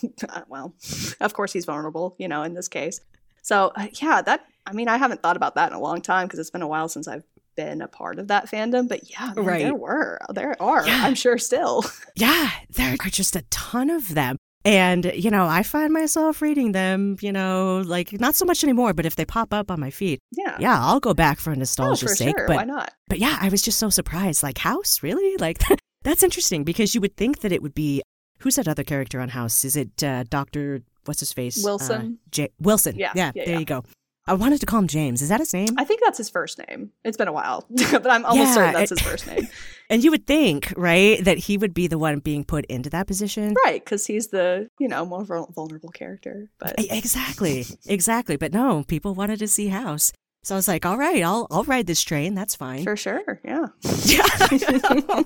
well, of course he's vulnerable, you know, in this case. So uh, yeah, that I mean, I haven't thought about that in a long time because it's been a while since I've been a part of that fandom. But yeah, man, Right. there were, there are, Yeah. I'm sure still. [LAUGHS] Yeah, there are just a ton of them. And, you know, I find myself reading them, you know, like not so much anymore, but if they pop up on my feed, Yeah. yeah, I'll go back for Oh, nostalgia's for sake. sure. But Why not? but yeah, I was just so surprised. Like House, really? Like [LAUGHS] that's interesting because you would think that it would be who's that other character on House? Is it uh, Doctor what's his face? Wilson? Uh, J- Wilson. Yeah, Yeah, yeah, there yeah. you go. I wanted to call him James. Is that his name? I think that's his first name. It's been a while, [LAUGHS] but I'm almost Yeah, certain that's his first name. [LAUGHS] and you would think, right, that he would be the one being put into that position. right, because he's the you know more vul- vulnerable character. But Exactly, exactly. But no, people wanted to see House, so I was like, "All right, I'll I'll ride this train. That's fine." for sure, yeah. [LAUGHS] Yeah.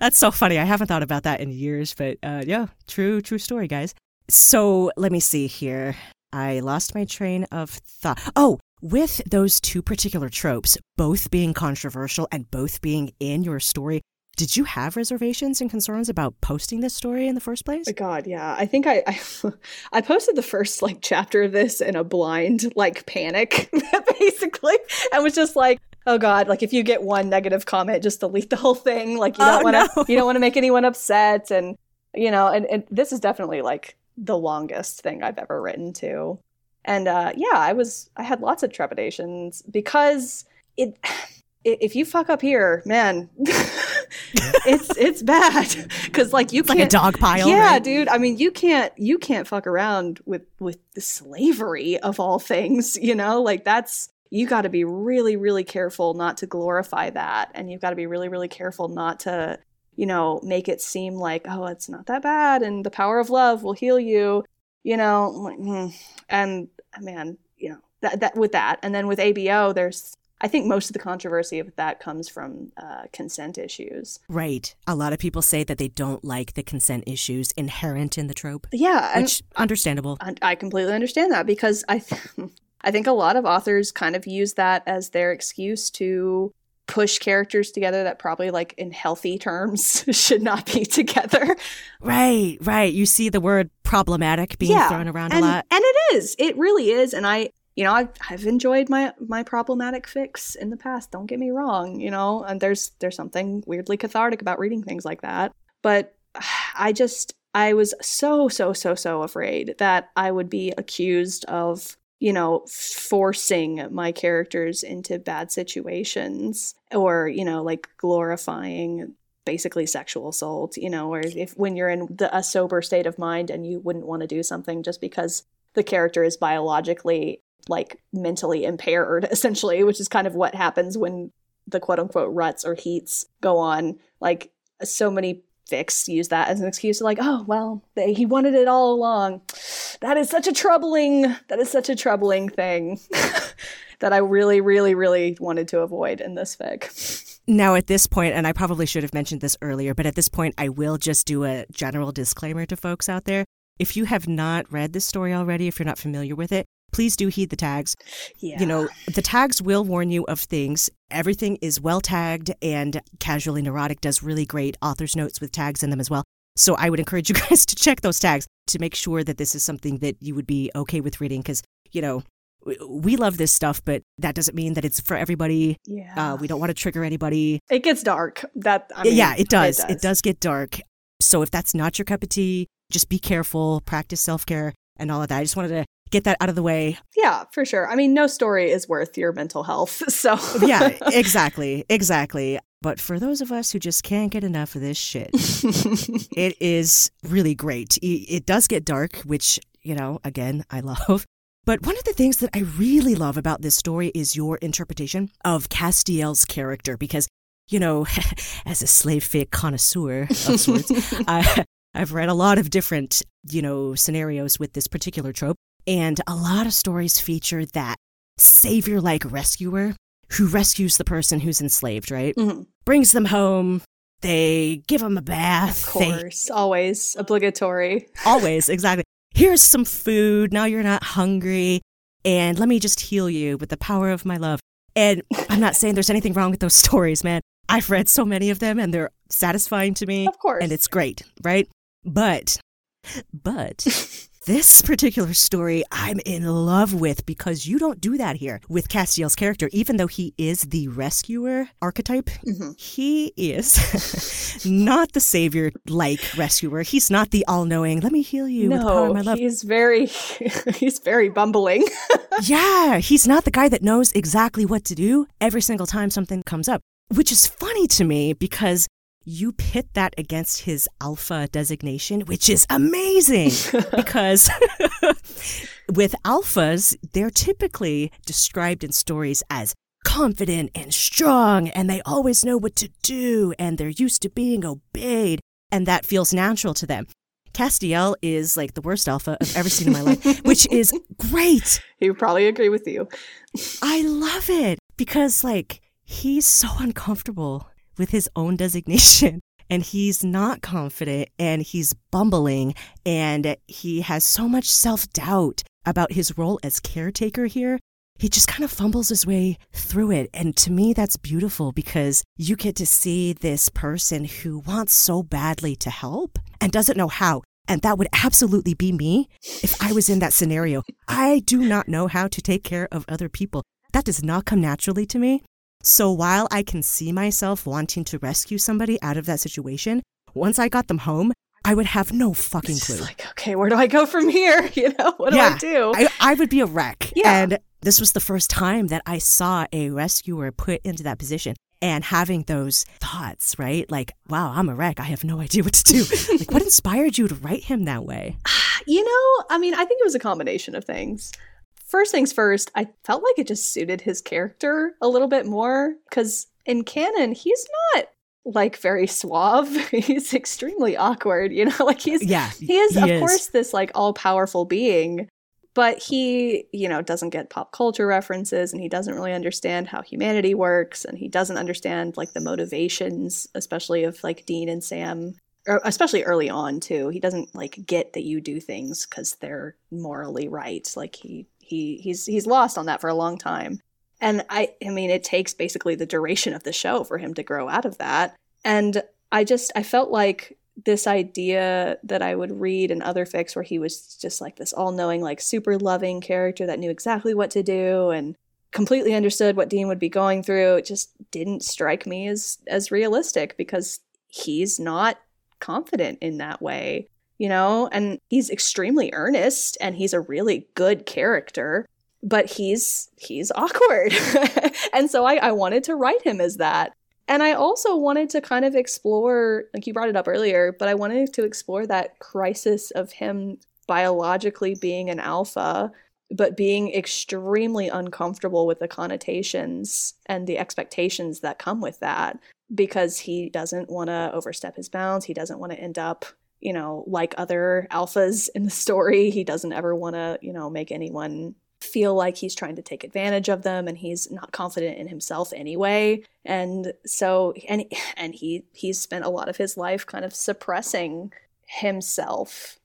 That's so funny. I haven't thought about that in years, but uh, yeah, true, true story, guys. So let me see here. I lost my train of thought. Oh, with those two particular tropes, both being controversial and both being in your story, did you have reservations and concerns about posting this story in the first place? Oh God, yeah. I think I, I [LAUGHS] I posted the first like chapter of this in a blind like panic, [LAUGHS] basically, and was just like, oh God, like if you get one negative comment, just delete the whole thing. Like you Oh, don't want to no. you don't want to make anyone upset, and you know, and, and this is definitely like the longest thing I've ever written to. And uh, yeah, I was I had lots of trepidations because it [SIGHS] if you fuck up here, man, [LAUGHS] it's it's bad [LAUGHS] because like you It's like can't a dog pile. yeah, right? dude. I mean, you can't you can't fuck around with with the slavery of all things. You know, like that's you got to be really really careful not to glorify that, and you've got to be really really careful not to you know make it seem like oh it's not that bad, and the power of love will heal you. You know, hmm. and man, you know that that with that, and then with ABO, there's I think most of the controversy of that comes from uh, consent issues. Right. A lot of people say that they don't like the consent issues inherent in the trope, Yeah, which understandable. I, I completely understand that because I, th- [LAUGHS] I think a lot of authors kind of use that as their excuse to push characters together that probably, like in healthy terms, [LAUGHS] should not be together. Right, right. You see the word problematic being Yeah, thrown around and, a lot. and it is, it really is, and I, you know, I've, I've enjoyed my my problematic fics in the past. Don't get me wrong, you know, and there's there's something weirdly cathartic about reading things like that, but [SIGHS] I just I was so so so so afraid that I would be accused of you know forcing my characters into bad situations or you know like glorifying basically sexual assault you know or if when you're in the, a sober state of mind and you wouldn't want to do something just because the character is biologically like mentally impaired [LAUGHS] essentially which is kind of what happens when the quote unquote ruts or heats go on. Like so many fics use that as an excuse to like oh well they, he wanted it all along that is such a troubling that is such a troubling thing [LAUGHS] that i really really really wanted to avoid in this fic Now, at this point, and I probably should have mentioned this earlier, but at this point, I will just do a general disclaimer to folks out there. If you have not read this story already, if you're not familiar with it, please do heed the tags. yeah You know, the tags will warn you of things. Everything is well tagged, and Casually Neurotic does really great author's notes with tags in them as well. So I would encourage you [LAUGHS] guys to check those tags to make sure that this is something that you would be okay with reading because, you know, we love this stuff, but that doesn't mean that it's for everybody. yeah Uh, we don't want to trigger anybody. it gets dark that I mean, yeah, it does. it does. get dark. So if that's not your cup of tea, just be careful, practice self care, and all of that. I just wanted to get that out of the way. Yeah, for sure. I mean, no story is worth your mental health. [LAUGHS] So, yeah, [LAUGHS] exactly. Exactly. But for those of us who just can't get enough of this shit, [LAUGHS] it is really great. It does get dark, which, you know, again, I love. But one of the things that I really love about this story is your interpretation of Castiel's character, because, you know, as a slave fic connoisseur of sorts, I, I've read a lot of different, you know, scenarios with this particular trope. And a lot of stories feature that savior like rescuer who rescues the person who's enslaved, right? Mm-hmm. Brings them home. They give them a bath. Of course, they, always obligatory. Always, exactly. Here's some food. Now you're not hungry. And let me just heal you with the power of my love. And I'm not saying there's anything wrong with those [LAUGHS] stories, man. I've read so many of them and they're satisfying to me. Of course. And it's great, right? But, but [LAUGHS] this particular story I'm in love with because you don't do that here with Castiel's character. Even though he is the rescuer archetype, mm-hmm. he is [LAUGHS] not the savior like rescuer. He's not the all knowing, let me heal you no, with the power of my love. He's very, [LAUGHS] he's very bumbling. [LAUGHS] yeah, he's not the guy that knows exactly what to do every single time something comes up. Which is funny to me because you pit that against his alpha designation, which is amazing [LAUGHS] because [LAUGHS] with alphas, they're typically described in stories as confident and strong, and they always know what to do, and they're used to being obeyed, and that feels natural to them. Castiel is like the worst alpha I've ever seen in my life, [LAUGHS] which is great. He would probably agree with you. I love it because, like, he's so uncomfortable with his own designation [LAUGHS] and he's not confident and he's bumbling and he has so much self doubt about his role as caretaker here. He just kind of fumbles his way through it. And to me, that's beautiful because you get to see this person who wants so badly to help and doesn't know how. And that would absolutely be me if I was in that scenario. I do not know how to take care of other people. That does not come naturally to me. So while I can see myself wanting to rescue somebody out of that situation, once I got them home, I would have no fucking clue. like, okay, where do I go from here? [LAUGHS] You know, what yeah, do I do? I, I would be a wreck. Yeah. And this was the first time that I saw a rescuer put into that position and having those thoughts, right? Like, wow, I'm a wreck. I have no idea what to do. [LAUGHS] like, what inspired you to write him that way? [SIGHS] You know, I mean, I think it was a combination of things first things first, I felt like it just suited his character a little bit more because in canon, he's not like very suave. [LAUGHS] he's extremely awkward, you know, [LAUGHS] like he's yeah, he is he of is. course this like all-powerful being, but he, you know, doesn't get pop culture references and he doesn't really understand how humanity works and he doesn't understand like the motivations especially of like Dean and Sam er, especially early on too. He doesn't like get that you do things cuz they're morally right. Like he he he's he's lost on that for a long time. And I I mean it takes basically the duration of the show for him to grow out of that. And I just I felt like this idea that I would read in other fics where he was just like this all-knowing like super loving character that knew exactly what to do and completely understood what Dean would be going through it just didn't strike me as as realistic because he's not confident in that way you know, and he's extremely earnest and he's a really good character, but he's he's awkward. [LAUGHS] and so I, I wanted to write him as that. And I also wanted to kind of explore, like you brought it up earlier, but I wanted to explore that crisis of him biologically being an alpha, but being extremely uncomfortable with the connotations and the expectations that come with that because he doesn't want to overstep his bounds. He doesn't want to end up you know, like other alphas in the story, he doesn't ever want to, you know, make anyone feel like he's trying to take advantage of them and he's not confident in himself anyway. And so and and he he's spent a lot of his life kind of suppressing himself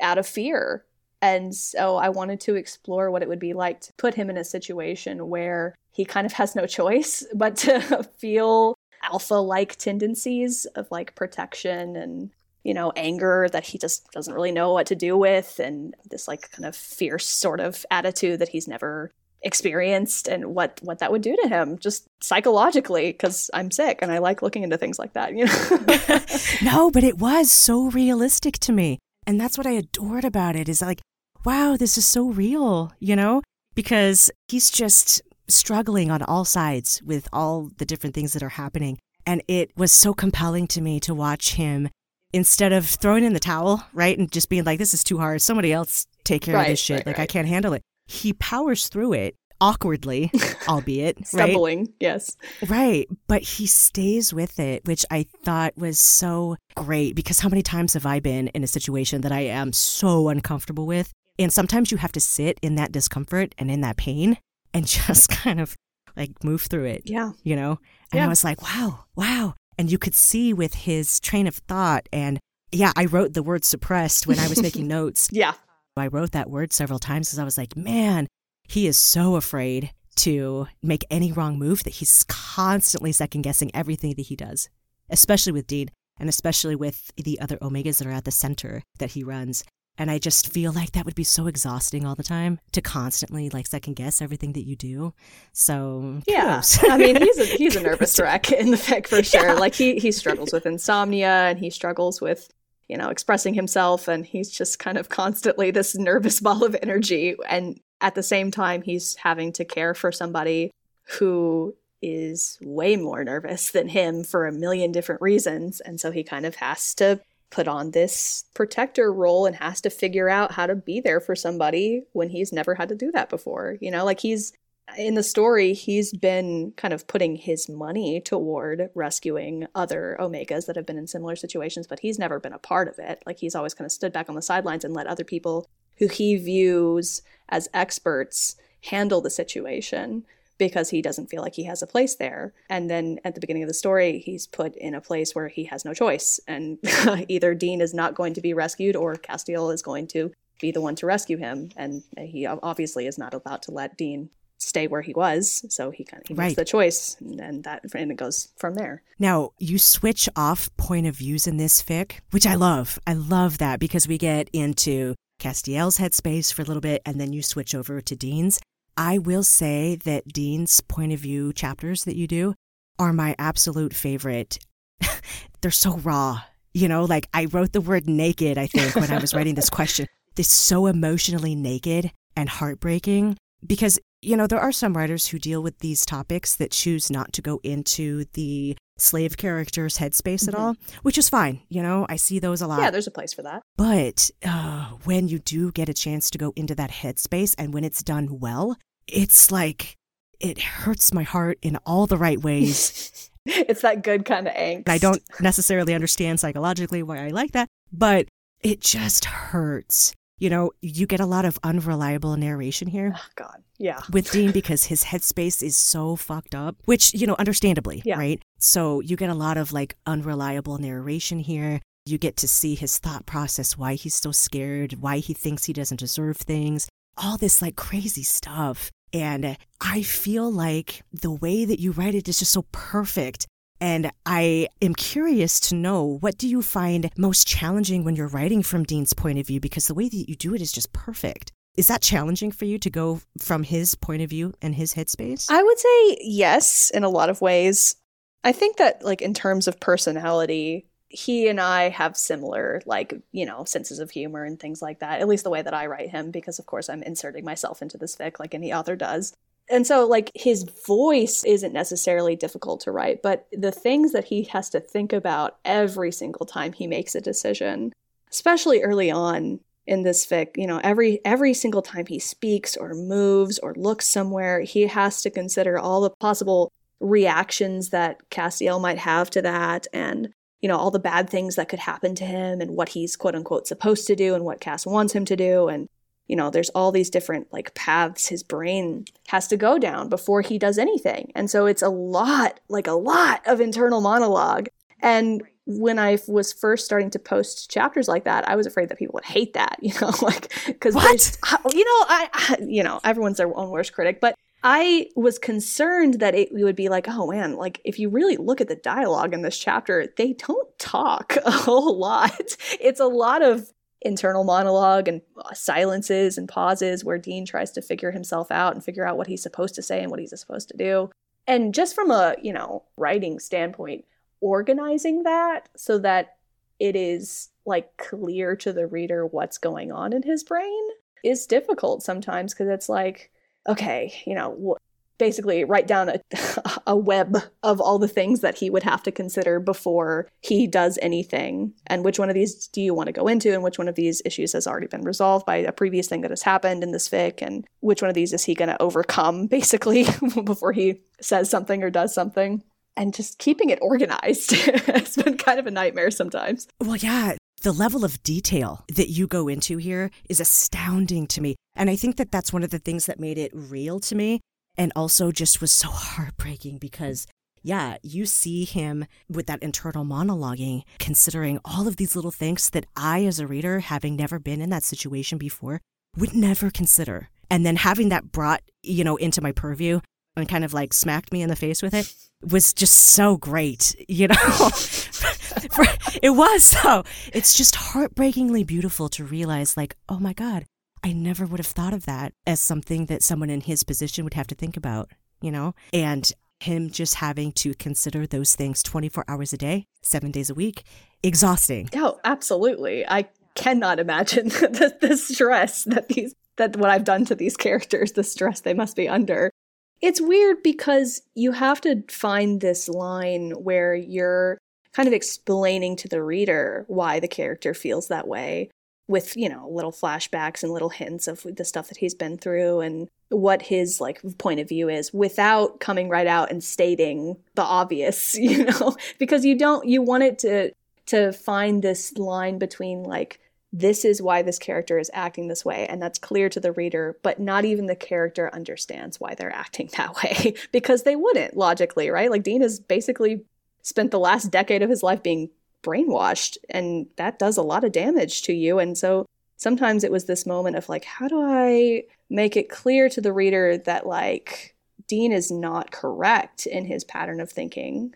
out of fear. And so I wanted to explore what it would be like to put him in a situation where he kind of has no choice [LAUGHS] but to [LAUGHS] feel alpha like tendencies of like protection and you know, anger that he just doesn't really know what to do with, and this like kind of fierce sort of attitude that he's never experienced and what what that would do to him just psychologically because i'm sick and i like looking into things like that you know [LAUGHS] no but it was so realistic to me and that's what i adored about it is like wow, this is so real, you know? Because he's just struggling on all sides with all the different things that are happening. And it was so compelling to me to watch him instead of throwing in the towel, right? And just being like, this is too hard. Somebody else take care Right, of this shit. right, like, I can't handle it. He powers through it awkwardly, [LAUGHS] albeit, right? Stumbling, yes. Right. But he stays with it, which I thought was so great because how many times have I been in a situation that I am so uncomfortable with? And sometimes you have to sit in that discomfort and in that pain and [LAUGHS] just kind of like move through it, Yeah. you know? And Yeah. I was like, wow, wow. And you could see with his train of thought. And yeah, I wrote the word suppressed when I was making [LAUGHS] notes. Yeah. I wrote that word several times because I was like, man, he is so afraid to make any wrong move that he's constantly second guessing everything that he does, especially with Dean and especially with the other Omegas that are at the center that he runs. And I just feel like that would be so exhausting all the time to constantly like second guess everything that you do. So Yeah. I mean he's a he's a [LAUGHS] nervous wreck in the fic for sure. Yeah. Like he he [LAUGHS] struggles with insomnia and he struggles with you know expressing himself and he's just kind of constantly this nervous [LAUGHS] ball of energy and at the same time he's having to care for somebody who is way more nervous than him for a million different reasons and so he kind of has to put on this protector role and has to figure out how to be there for somebody when he's never had to do that before you know like he's in the story, he's been kind of putting his money toward rescuing other Omegas that have been in similar situations, but he's never been a part of it. Like he's always kind of stood back on the sidelines and let other people who he views as experts handle the situation because he doesn't feel like he has a place there. And then at the beginning of the story, he's put in a place where he has no choice. And [LAUGHS] either Dean is not going to be rescued or Castiel is going to be the one to rescue him. And he obviously is not about to let Dean stay where he was. So he kind of he makes the choice, and then that and it goes from there. Now, you switch off point of views in this fic, which I love. I love that because we get into Castiel's headspace for a little bit and then you switch over to Dean's. I will say that Dean's point of view chapters that you do are my absolute favorite. [LAUGHS] They're so raw. You know, like I wrote the word naked, I think, when I was writing this [LAUGHS] question. They're so emotionally naked and heartbreaking because, you know, there are some writers who deal with these topics that choose not to go into the slave character's headspace at Mhm. all, which is fine. You know, I see those a lot. Yeah, there's a place for that. But uh, when you do get a chance to go into that headspace and when it's done well, it's like it hurts my heart in all the right ways. [LAUGHS] it's that good kind of angst. I don't necessarily understand psychologically why I like that, but it just hurts. You know, you get a lot of unreliable narration here Oh, God. Yeah. with Dean because his headspace is so fucked up, which, you know, understandably, Yeah. right? So you get a lot of like unreliable narration here. You get to see his thought process, why he's so scared, why he thinks he doesn't deserve things, all this like crazy stuff. And I feel like the way that you write it is just so perfect. And I am curious to know what do you find most challenging when you're writing from Dean's point of view? Because the way that you do it is just perfect. Is that challenging for you to go from his point of view and his headspace? I would say yes, in a lot of ways. I think that, like, in terms of personality, he and I have similar, like, you know, senses of humor and things like that, at least the way that I write him, because of course I'm inserting myself into this fic like any author does. And so, like, his voice isn't necessarily difficult to write, but the things that he has to think about every single time he makes a decision, especially early on in this fic, you know, every every single time he speaks or moves or looks somewhere, he has to consider all the possible reactions that Castiel might have to that and you know all the bad things that could happen to him and what he's quote unquote supposed to do and what Cass wants him to do. And you know there's all these different like paths his brain has to go down before he does anything. And so it's a lot like a lot of internal monologue. And when I was first starting to post chapters like that, I was afraid that people would hate that, [LAUGHS] you know, like because What? Uh, you know, I, I, you know, everyone's their own worst critic, but I was concerned that it would be like, oh man, like if you really look at the dialogue in this chapter, they don't talk [LAUGHS] a whole lot. It's a lot of internal monologue and uh, silences and pauses where Dean tries to figure himself out and figure out what he's supposed to say and what he's supposed to do. And just from a, you know, writing standpoint, organizing that so that it is like clear to the reader what's going on in his brain is difficult sometimes because it's like, okay, you know, basically write down a, [LAUGHS] a web of all the things that he would have to consider before he does anything. And which one of these do you want to go into? And which one of these issues has already been resolved by a previous thing that has happened in this fic? And which one of these is he going to overcome [LAUGHS] basically [LAUGHS] before he says something or does something? And just keeping it organized has been kind of a nightmare sometimes. Well yeah the level of detail that you go into here is astounding to me. And I think that that's one of the things that made it real to me and also just was so [LAUGHS] heartbreaking because yeah, you see him with that internal monologuing, considering all of these little things that I, as a reader, having never been in that situation before, would never consider. And then having that brought, you know, into my purview and kind of like smacked me in the face with it was just so great, you know? [LAUGHS] it was so. It's just heartbreakingly beautiful to realize, like, oh my God, I never would have thought of that as something that someone in his position would have to think about, you know? And him just having to consider those things 24 hours a day, seven days a week, exhausting. Oh, absolutely. I cannot imagine [LAUGHS] the, the stress that these, that what I've done to these characters, the stress they must be under. It's weird because you have to find this line where you're kind of explaining to the reader why the character feels that way with you know little flashbacks and little hints of the stuff that he's been through and what his like point of view is without coming right out and stating the obvious [LAUGHS] you know because you don't you want it to to find this line between like this is why this character is acting this way and that's clear to the reader but not even the character understands why they're acting [LAUGHS] that way because they wouldn't logically right? Like dean has basically spent the last decade of his life being brainwashed and that does a lot of damage to you and so sometimes it was this moment of like how do i make it clear to the reader that like dean is not correct in his pattern of thinking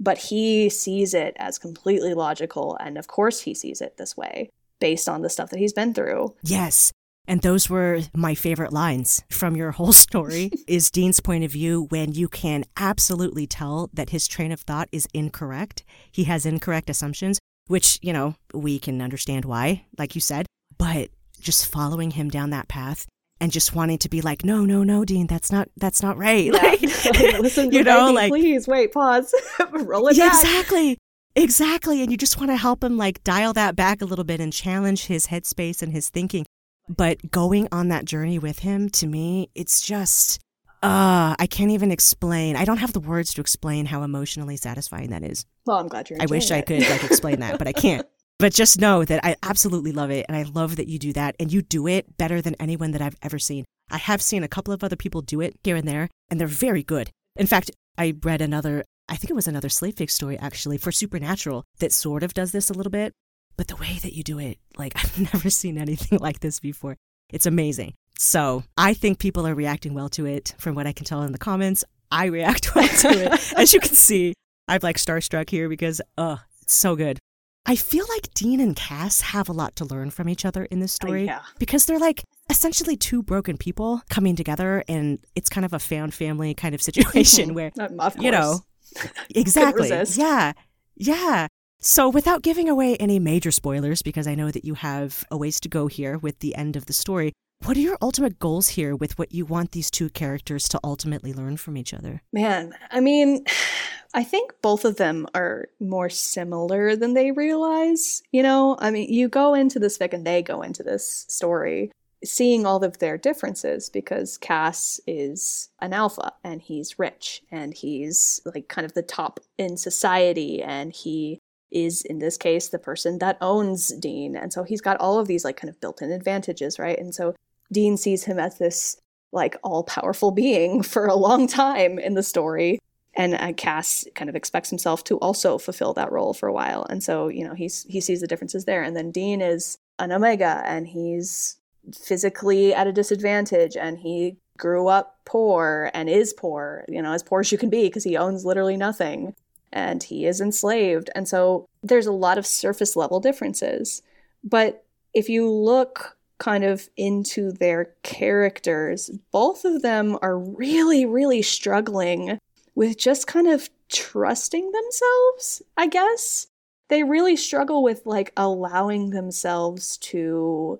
but he sees it as completely logical and of course he sees it this way based on the stuff that he's been through yes and those were my favorite lines from your whole [LAUGHS] story is Dean's point of view when you can absolutely tell that his train of thought is incorrect. He has incorrect assumptions, which, you know, we can understand why, like you said, but just following him down that path and just wanting to be like, no, no, no, Dean, that's not that's not right. [LAUGHS] Yeah. Like, [LAUGHS] Listen you know, like please wait, pause, roll it yeah, back. Exactly. Exactly. And you just want to help him like dial that back a little bit and challenge his headspace and his thinking. But going on that journey with him, to me, it's just, uh, I can't even explain. I don't have the words to explain how emotionally satisfying that is. Well, I'm glad you're. I wish it. I could like explain that, but I can't. [LAUGHS] But just know that I absolutely love it, and I love that you do that, and you do it better than anyone that I've ever seen. I have seen a couple of other people do it here and there, and they're very good. In fact, I read another, I think it was another slave fic story actually for Supernatural that sort of does this a little bit. But the way that you do it, like [LAUGHS] I've never seen anything like this before. It's amazing. So I think people are reacting well to it from what I can tell in the comments. I react [LAUGHS] well to it. As you can see, I'm like starstruck here because, uh, it's so good. I feel like Dean and Cass have a lot to learn from each other in this uh, story uh, yeah. because they're like essentially two broken people coming together and it's kind of a found family kind of [LAUGHS] situation where, you know, [LAUGHS] exactly. Yeah. Yeah. So, without giving away any major spoilers, because I know that you have a ways to go here with the end of the story, what are your ultimate goals here with what you want these two characters to ultimately learn from each other? Man, I mean, [SIGHS] I think both of them are more similar than they realize. You know, I mean, you go into this fic and they go into this story seeing all of their differences because Cass is an alpha and he's rich and he's like kind of the top in society and he is in this case the person that owns Dean. And so he's got all of these like kind of built in advantages, right? And so Dean sees him as this like all powerful being [LAUGHS] for a long time in the story. And uh, Cass kind of expects himself to also fulfill that role for a while. And so, you know, he's he sees the differences there. And then Dean is an Omega and he's physically at a disadvantage and he grew up poor and is poor, you know, as poor as you can be because he owns literally nothing and he is enslaved. And so there's a lot of surface level differences. But if you look kind of into their characters, both of them are really, really struggling with just kind of trusting themselves, I guess. They really struggle with like allowing themselves to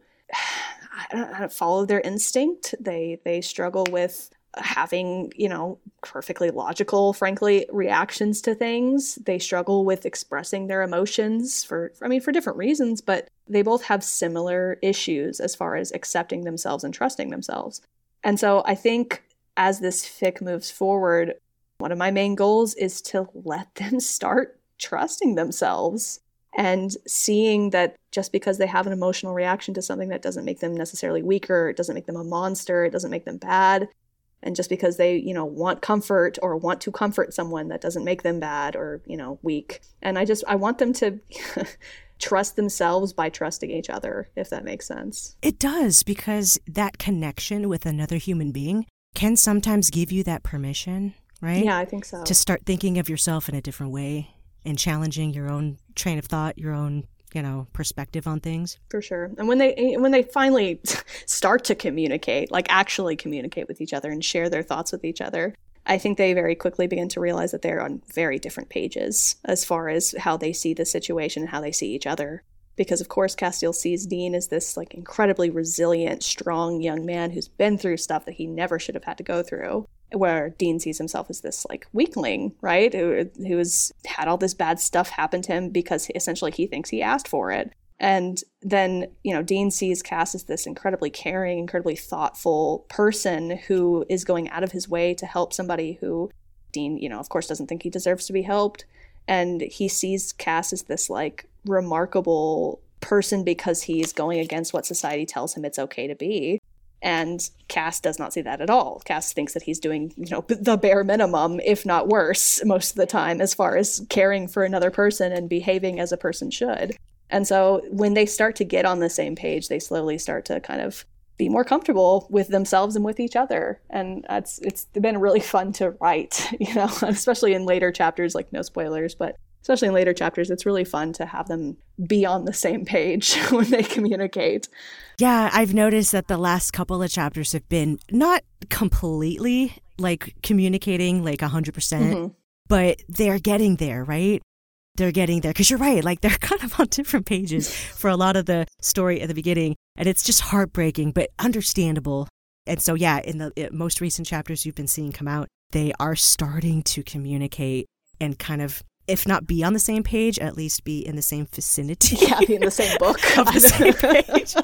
follow their instinct. They they struggle with having, you know, perfectly logical, frankly, reactions to things. They struggle with expressing their emotions for, I mean, for different reasons, but they both have similar issues as far as accepting themselves and trusting themselves. And so I think as this fic moves forward, one of my main goals is to let [LAUGHS] them start trusting themselves and seeing that just because they have an emotional reaction to something that doesn't make them necessarily weaker, it doesn't make them a monster, it doesn't make them bad, and just because they you know want comfort or want to comfort someone that doesn't make them bad or you know weak. And i just i want them to [LAUGHS] trust themselves by trusting each other if that makes sense. It does because that connection with another human being can sometimes give you that permission right? Yeah i think so. To start thinking of yourself in a different way and challenging your own train of thought your own you know perspective on things? For sure. And when they when they finally [LAUGHS] start to communicate like actually communicate with each other and share their thoughts with each other i think they very quickly begin to realize that they're on very different pages as far as how they see the situation and how they see each other. Because of course Castiel sees Dean as this like incredibly resilient, strong young man who's been through stuff that he never should have had to go through where Dean sees himself as this like weakling, right? Who who has had all this bad stuff happen to him because essentially he thinks he asked for it. And then, you know, Dean sees Cass as this incredibly caring, incredibly thoughtful person who is going out of his way to help somebody who Dean, you know, of course doesn't think he deserves to be helped. And he sees Cass as this like remarkable person because he's going against what society tells him it's okay to be. And Cass does not see that at all. Cass thinks that he's doing, you know, the bare minimum, if not worse, most of the time, as far as caring for another person and behaving as a person should. And so when they start to get on the same page, they slowly start to kind of be more comfortable with themselves and with each other. And it's it's been really fun to write, [LAUGHS] you know, [LAUGHS] especially in later chapters, like no spoilers, but especially in later chapters, it's really fun to have them be on the same page [LAUGHS] when they communicate. Yeah, I've noticed that the last couple of chapters have been not completely like communicating like 100%, percent mm hmm but they're getting there, right? They're getting there because you're right. Like they're [LAUGHS] kind of on different pages for a lot of the story at the beginning. And it's just heartbreaking, but understandable. And so, yeah, in the most recent chapters you've been seeing come out, they are starting to communicate and kind of if not be on the same page, at least be in the same vicinity. [LAUGHS] Yeah, be in the same [LAUGHS] book of the same [LAUGHS] page.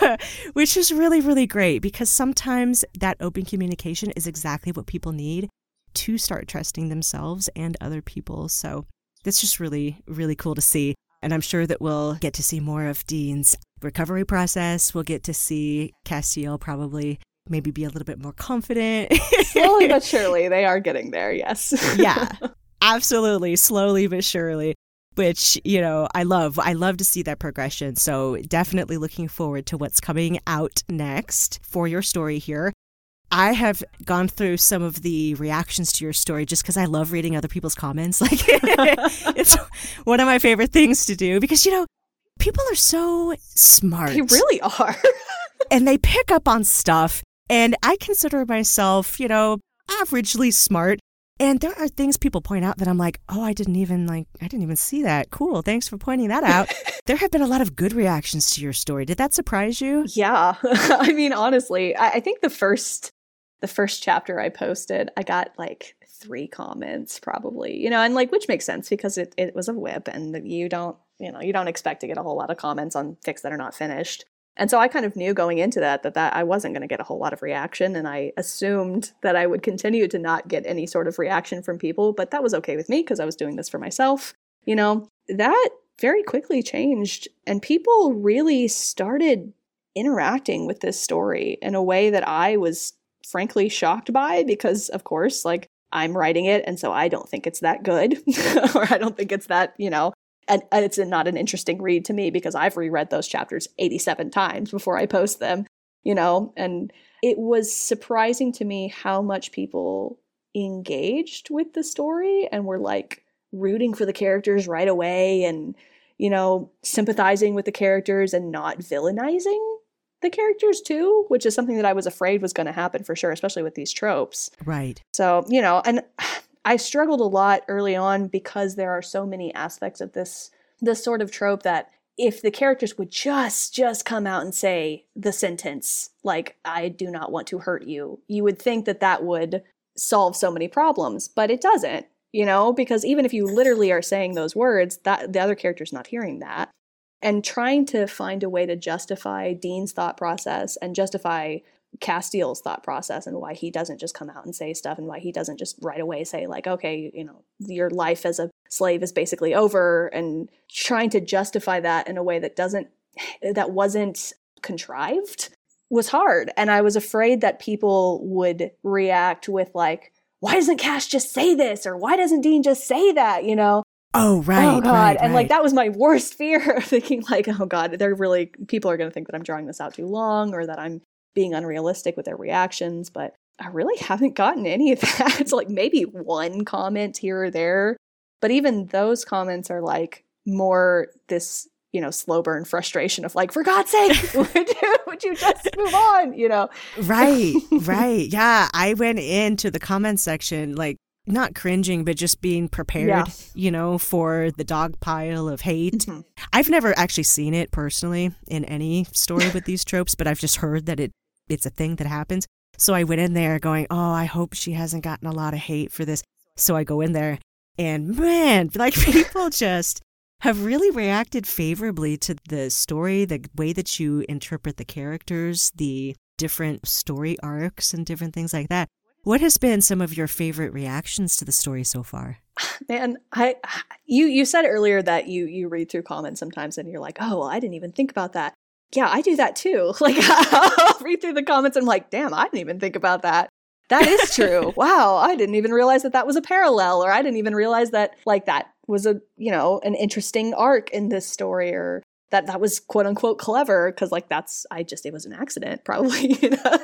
yeah, which is really really great because sometimes that open communication is exactly what people need to start trusting themselves and other people. So that's just really really cool to see. And I'm sure that we'll get to see more of Dean's recovery process. We'll get to see Castiel probably maybe be a little bit more confident. Slowly but [LAUGHS] surely, they are getting there, yes. yeah, [LAUGHS] absolutely. Slowly but surely. Which, you know, I love. I love to see that progression. So, definitely looking forward to what's coming out next for your story here. I have gone through some of the reactions to your story just because I love reading other people's comments. [LAUGHS] Like, it's one of my favorite things to do because, you know, people are so smart. They really are. and they pick up on stuff and I consider myself, you know, averagely smart. And there are things people point out that I'm like, oh, I didn't even like, I didn't even see that. Cool. Thanks for pointing that out. [LAUGHS] there have been a lot of good reactions to your story. Did that surprise you? Yeah. [LAUGHS] I mean, honestly, I, I think the first, the first chapter I posted, I got like three comments probably, you know, and like, which makes sense because it, it was a WIP and you don't, you know, you don't expect to get a whole lot of comments on fics that are not finished. And so I kind of knew going into that that, that I wasn't going to get a whole lot of reaction. And I assumed that I would continue to not get any sort of reaction from people, but that was okay with me because I was doing this for myself. You know, that very quickly changed. And people really started interacting with this story in a way that I was frankly shocked by because, of course, like I'm writing it. And so I don't think it's that good [LAUGHS] or I don't think it's that, you know, and, and it's not an interesting read to me because I've reread those chapters 87 times before I post them, you know, and it was surprising to me how much people engaged with the story and were like rooting for the characters right away and you know sympathizing with the characters and not villainizing the characters too which is something that i was afraid was going to happen for sure especially with these tropes. Right. So you know and I struggled a lot early on because there are so many aspects of this this sort of trope that if the characters would just just come out and say the sentence like i do not want to hurt you you would think that that would solve so many problems but it doesn't you know because even if you literally are saying those words that the other character's not hearing that. And trying to find a way to justify dean's thought process and justify Castiel's thought process and why he doesn't just come out and say stuff and why he doesn't just right away say like okay you know your life as a slave is basically over and trying to justify that in a way that doesn't [SIGHS] that wasn't contrived was hard. And I was afraid that people would react with like why doesn't Cass just say this? Or why doesn't Dean just say that? You know? Oh, oh right, oh god, right, and like right. that was my worst fear [LAUGHS] of thinking like, oh god, they're really people are going to think that I'm drawing this out too long or that I'm being unrealistic with their reactions. But I really haven't gotten any of [LAUGHS] that. It's like maybe one comment here or there, but even those comments are like more this you know slow burn frustration of like, for God's sake, [LAUGHS] would you, would you just move on? You know, Right, [LAUGHS] right. Yeah, I went into the comment section like not cringing, but just being prepared, Yeah. you know, for the dog pile of hate. Mhm. I've never actually seen it personally in any story with these tropes, but I've just heard that it it's a thing that happens. So I went in there going, "Oh, I hope she hasn't gotten a lot of hate for this." So I go in there and man, [LAUGHS] like people just have really reacted favorably to the story, the way that you interpret the characters, the different story arcs and different things like that. What has been some of your favorite reactions to the story so far? [SIGHS] Man, I you you said earlier that you you read through comments sometimes and you're like, oh, well, I didn't even think about that. Yeah, I do that too. [LAUGHS] Like I'll read through the comments and I'm like, damn, I didn't even think about that. That is true. [LAUGHS] wow, I didn't even realize that that was a parallel, or I didn't even realize that like that was a you know an interesting arc in this story, or that that was quote unquote clever because like that's I just it was an accident [LAUGHS] probably, you know,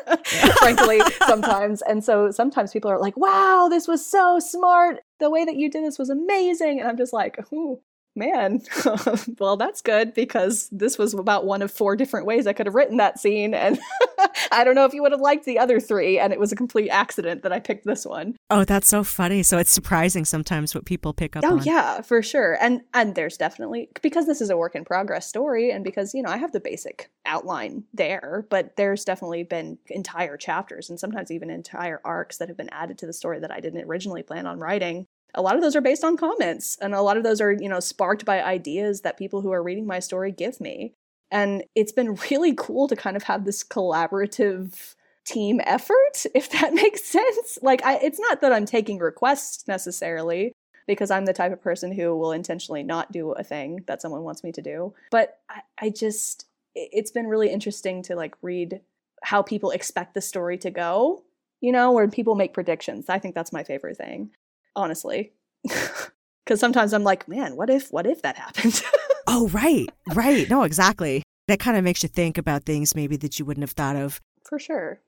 frankly sometimes. And so sometimes people are like, wow, this was so smart. The way that you did this was amazing, and I'm just like, ooh. Man, [LAUGHS] well, that's good because this was about one of four different ways I could have written that scene. And [LAUGHS] I don't know if you would have liked the other three. And it was a complete accident that I picked this one. Oh, that's so funny. So it's surprising sometimes what people pick up Oh on. yeah, for sure. And and there's definitely because this is a work in progress story and because, you know, I have the basic outline there, but there's definitely been entire chapters and sometimes even entire arcs that have been added to the story that I didn't originally plan on writing. A lot of those are based on comments and a lot of those are, you know, sparked by ideas that people who are reading my story give me. And it's been [LAUGHS] really cool to kind of have this collaborative team effort, if that [LAUGHS] makes sense. Like, I, it's not that I'm taking requests necessarily, because I'm the type of person who will intentionally not do a thing that someone wants me to do. But I, I just, it- it's been really interesting to like read how people expect the story to go, you know, where people make predictions. I think that's my favorite thing, honestly. [LAUGHS] Because sometimes I'm like, man, what if, what if that happened? [LAUGHS] Oh, right, right. No, exactly. That kind of makes you think about things maybe that you wouldn't have thought of. For sure.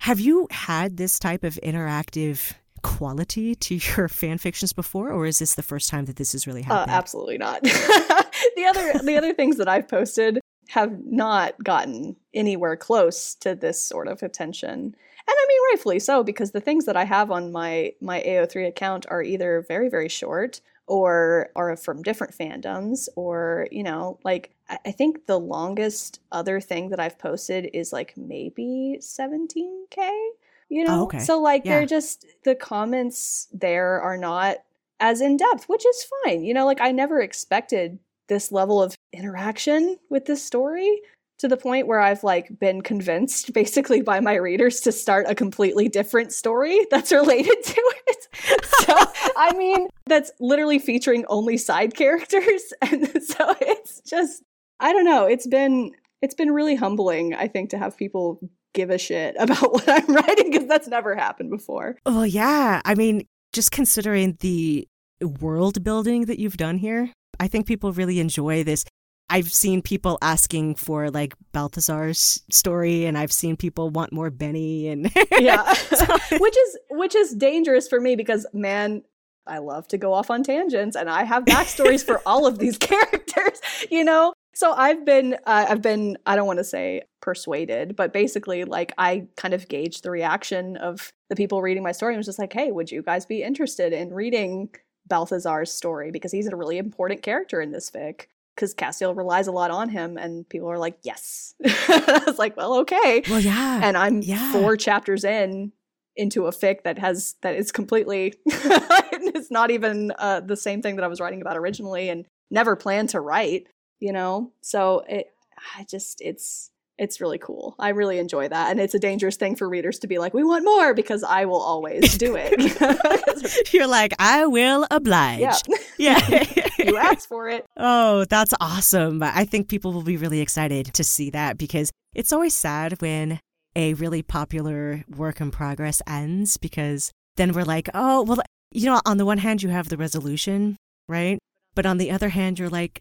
Have you had this type of interactive quality to your [LAUGHS] fan fictions before, or is this the first time that this has really Uh, happened? absolutely not. the other the other things that I've posted have not gotten anywhere close to this sort of attention. And I mean rightfully so because the things that I have on my my AO3 account are either very very short or are from different fandoms or you know like I I think the longest other thing that I've posted is like maybe 17k you oh, know Oh, okay. so like Yeah. they're just the comments there are not as in depth, which is fine. You know, like I never expected this level of interaction with this story to the point where I've like been convinced [LAUGHS] basically by my readers to start a completely different story [LAUGHS] that's related to it. [LAUGHS] So, I mean, that's literally featuring only side characters and so it's just I don't know, it's been it's been really humbling I think to have people give a shit about what I'm writing because that's never happened before. Well, yeah. I mean, just considering the world building that you've done here, I think people really enjoy this. I've seen people asking for like Balthazar's story, and I've seen people want more Benny, and [LAUGHS] yeah. Which is which is dangerous for me because man i love to go off on tangents and i have backstories for all of these [LAUGHS] characters you know? So i've been uh, i've been i don't want to say persuaded but basically like i kind of gauged the reaction of the people reading my story and was just like hey would you guys be interested in reading balthazar's story? Because he's a really important character in this fic because Castiel relies a lot on him, and people are like, "Yes." [LAUGHS] I was like, "Well, okay." Well, yeah. And I'm yeah. four chapters in into a fic that has that is completely [LAUGHS] it's not even uh, the same thing that I was writing about originally, and never planned to write. You know, so it I just it's it's really cool. I really enjoy that. And it's a dangerous thing for readers to be like, we want more because I will always do it. [LAUGHS] You're like, I will oblige. Yeah. Yeah. You asked for it. [LAUGHS] Oh, that's awesome. I think people will be really excited to see that because it's always sad when a really popular work in progress ends because then we're like, oh, well, you know, on the one hand, you have the resolution, right? But on the other hand, you're like,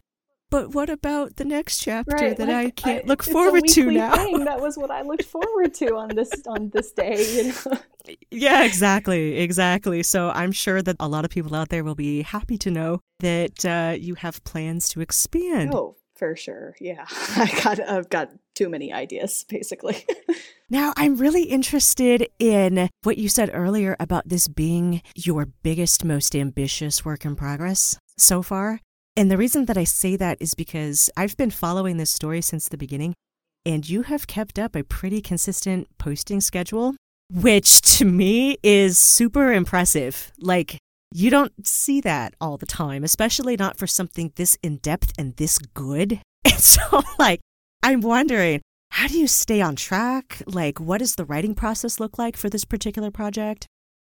but what about the next chapter Right, that like, I can't I- look forward to now? thing. That was what I looked forward to on this on this day. You know? [LAUGHS] Yeah, exactly, exactly. So I'm sure that a lot of people out there will be happy to know that uh, you have plans to expand. Oh, for sure. Yeah, [LAUGHS] I got I've got too many ideas, basically. [LAUGHS] Now, I'm really interested in what you said earlier about this being your biggest, most ambitious work in progress so far. And the reason that I say that is because I've been following this story since the beginning, and you have kept up a pretty consistent posting schedule, which to me is super impressive. Like, you don't see that all the time, especially not for something this in depth and this good. [LAUGHS] And so, like, I'm wondering, how do you stay on track? Like, what does the writing process look like for this particular project?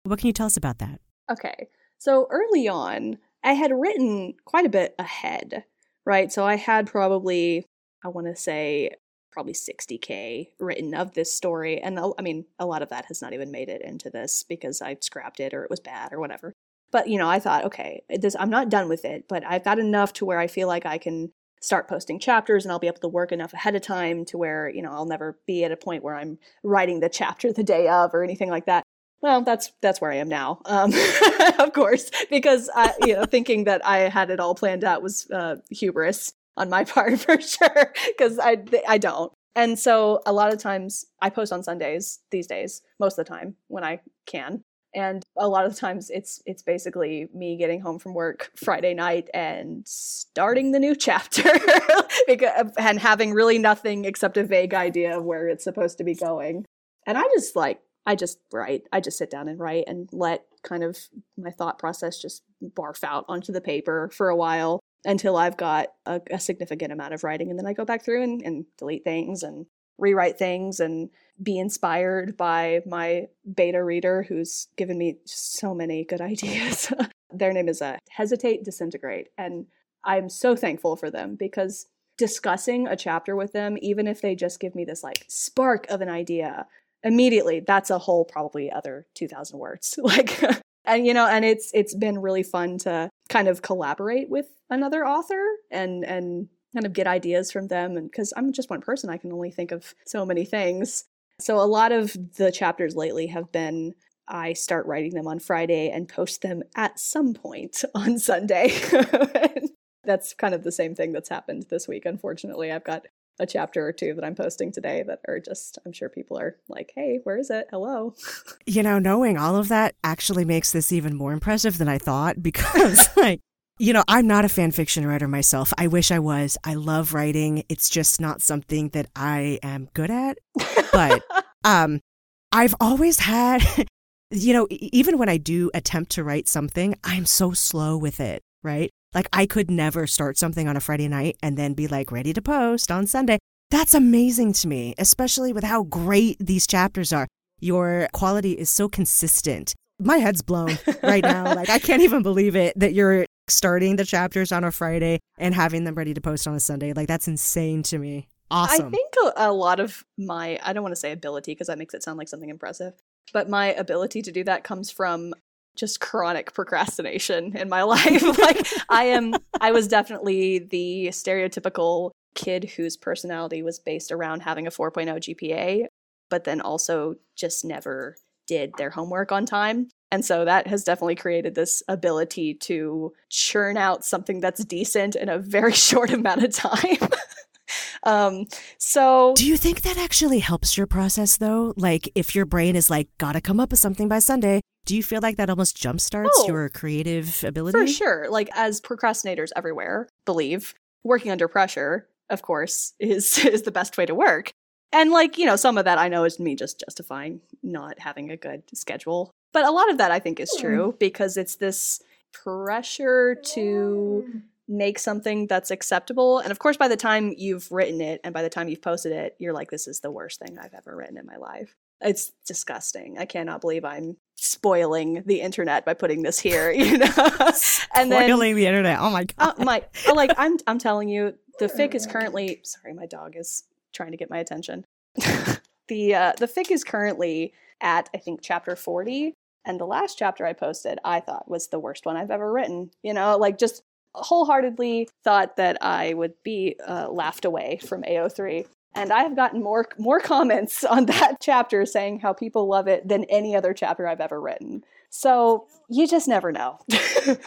What can you tell us about that? Okay. So early on, I had written quite a bit ahead, right? So I had probably, I want to say, probably 60K written of this story. And I mean, a lot of that has not even made it into this because I scrapped it or it was bad or whatever. But, you know, I thought, okay, this, I'm not done with it, but I've got enough to where I feel like I can start posting chapters and I'll be able to work enough ahead of time to where, you know, I'll never be at a point where I'm writing the chapter the day of or anything like that. Well, that's that's where I am now, um, [LAUGHS] of course, because I, you know, thinking that I had it all planned out was uh, hubris on my [LAUGHS] part for sure, because I I don't. And so a lot of times I post on Sundays these days, most of the time when I can. And a lot of the times it's it's basically me getting home from work Friday night and starting the new [LAUGHS] chapter and having really nothing except a vague idea of where it's supposed to be going. And I just like I just write. I just sit down and write and let kind of my thought process just barf out onto the paper for a while until I've got a, a significant amount of writing. And then I go back through and, and delete things and rewrite things and be inspired by my beta reader who's given me so many good [LAUGHS] ideas. Their name is a Hesitate Disintegrate. And I'm so thankful for them because discussing a chapter with them, even if they just give me this like spark of an idea, immediately that's a whole probably other 2000 words. [LAUGHS] Like and you know and it's it's been really fun to kind of collaborate with another author and and kind of get ideas from them. And because i'm just one person i can only think of so many things. So a lot of the chapters lately have been i start writing them on friday and post them at some point [LAUGHS] on sunday. [LAUGHS] That's kind of the same thing that's happened this week unfortunately. I've got a chapter or two that I'm posting today that are just, I'm sure people are like, hey, where is it? Hello. [LAUGHS] You know, knowing all of that actually makes this even more impressive than I thought [LAUGHS] because, like, you know, I'm not a fan fiction writer myself. I wish I was. I love writing. It's just not something that I am good at. But [LAUGHS] um, I've always had, you know, even when I do attempt to write something, I'm so slow with it, right? Like, I could never start something on a Friday night and then be like ready to post on Sunday. That's amazing to me, especially with how great these chapters are. Your quality is so consistent. My head's blown right now. Like, I can't even believe it that you're starting the chapters on a Friday and having them ready to post on a Sunday. Like, that's insane to me. Awesome. I think a, lot of my, I don't want to say ability because that makes it sound like something impressive, but my ability to do that comes from just chronic procrastination in my [LAUGHS] life. like I am I was definitely the stereotypical kid whose personality was based around having a 4.0 GPA, but then also just never did their homework on time. And so that has definitely created this ability to churn out something that's decent in a very [LAUGHS] short amount of time. Um so Do you think that actually helps your process though? Like if your brain is like, gotta come up with something by Sunday, do you feel like that almost jumpstarts Oh, your creative ability? For sure. Like as procrastinators everywhere believe working under pressure, of course, is [LAUGHS] is the best way to work. And like, you know, some of that I know is me just justifying not having a good schedule. But a lot of that I think is Hmm. true because it's this pressure to make something that's acceptable. And of course, by the time you've written it and by the time you've posted it, you're like, this is the worst thing I've ever written in my life. It's disgusting. I cannot believe I'm spoiling the internet by putting this here, [LAUGHS] you know? and then Spoiling the internet. Oh my god. uh, my like I'm I'm telling you, the fic is [LAUGHS] currently sorry, my dog is trying to get my attention. [LAUGHS] the uh, the fic is currently at I think chapter forty, and the last chapter I posted I thought was the worst one I've ever written. You know, like just wholeheartedly thought that I would be uh, laughed away from AO3. And I have gotten more more comments [LAUGHS] on that chapter saying how people love it than any other chapter I've ever written. So you just never know. [LAUGHS]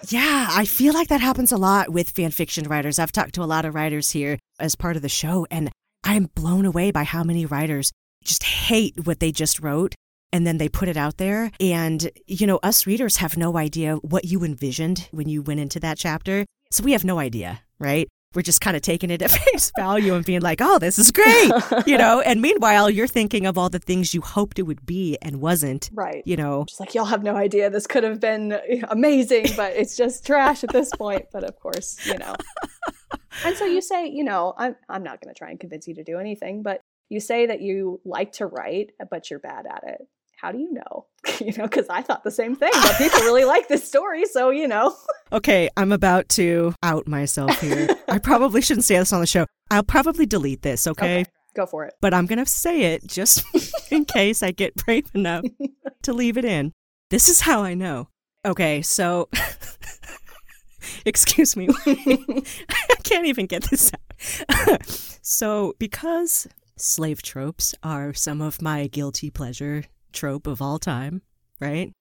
Yeah, I feel like that happens a lot with fan fiction writers. I've talked to a lot of writers here as part of the show, and I'm blown away by how many writers just hate what they just wrote and then they put it out there. And, you know, us readers have no idea what you envisioned when you went into that chapter. So we have no idea, right? We're just kind of taking it at [LAUGHS] face value and being like, oh, this is great, you [LAUGHS] know? And meanwhile, you're thinking of all the things you hoped it would be and wasn't, right. you know? just like y'all have no idea this could have been eh, amazing but it's just trash at this point but of course you know and so you say you know i'm, I'm not going to try and convince you to do anything but you say that you like to write but you're bad at it how do you know [LAUGHS] you know because i thought the same thing but people really [LAUGHS] like this story so you know Okay, I'm about to out myself here. [LAUGHS] I probably shouldn't say this on the show. I'll probably delete this, okay? go for it But I'm going to say it just in case I get brave enough to leave it in. This is how I know. Okay, so excuse me. I can't even get this out. so, because slave tropes are some of my guilty pleasure trope of all time, right?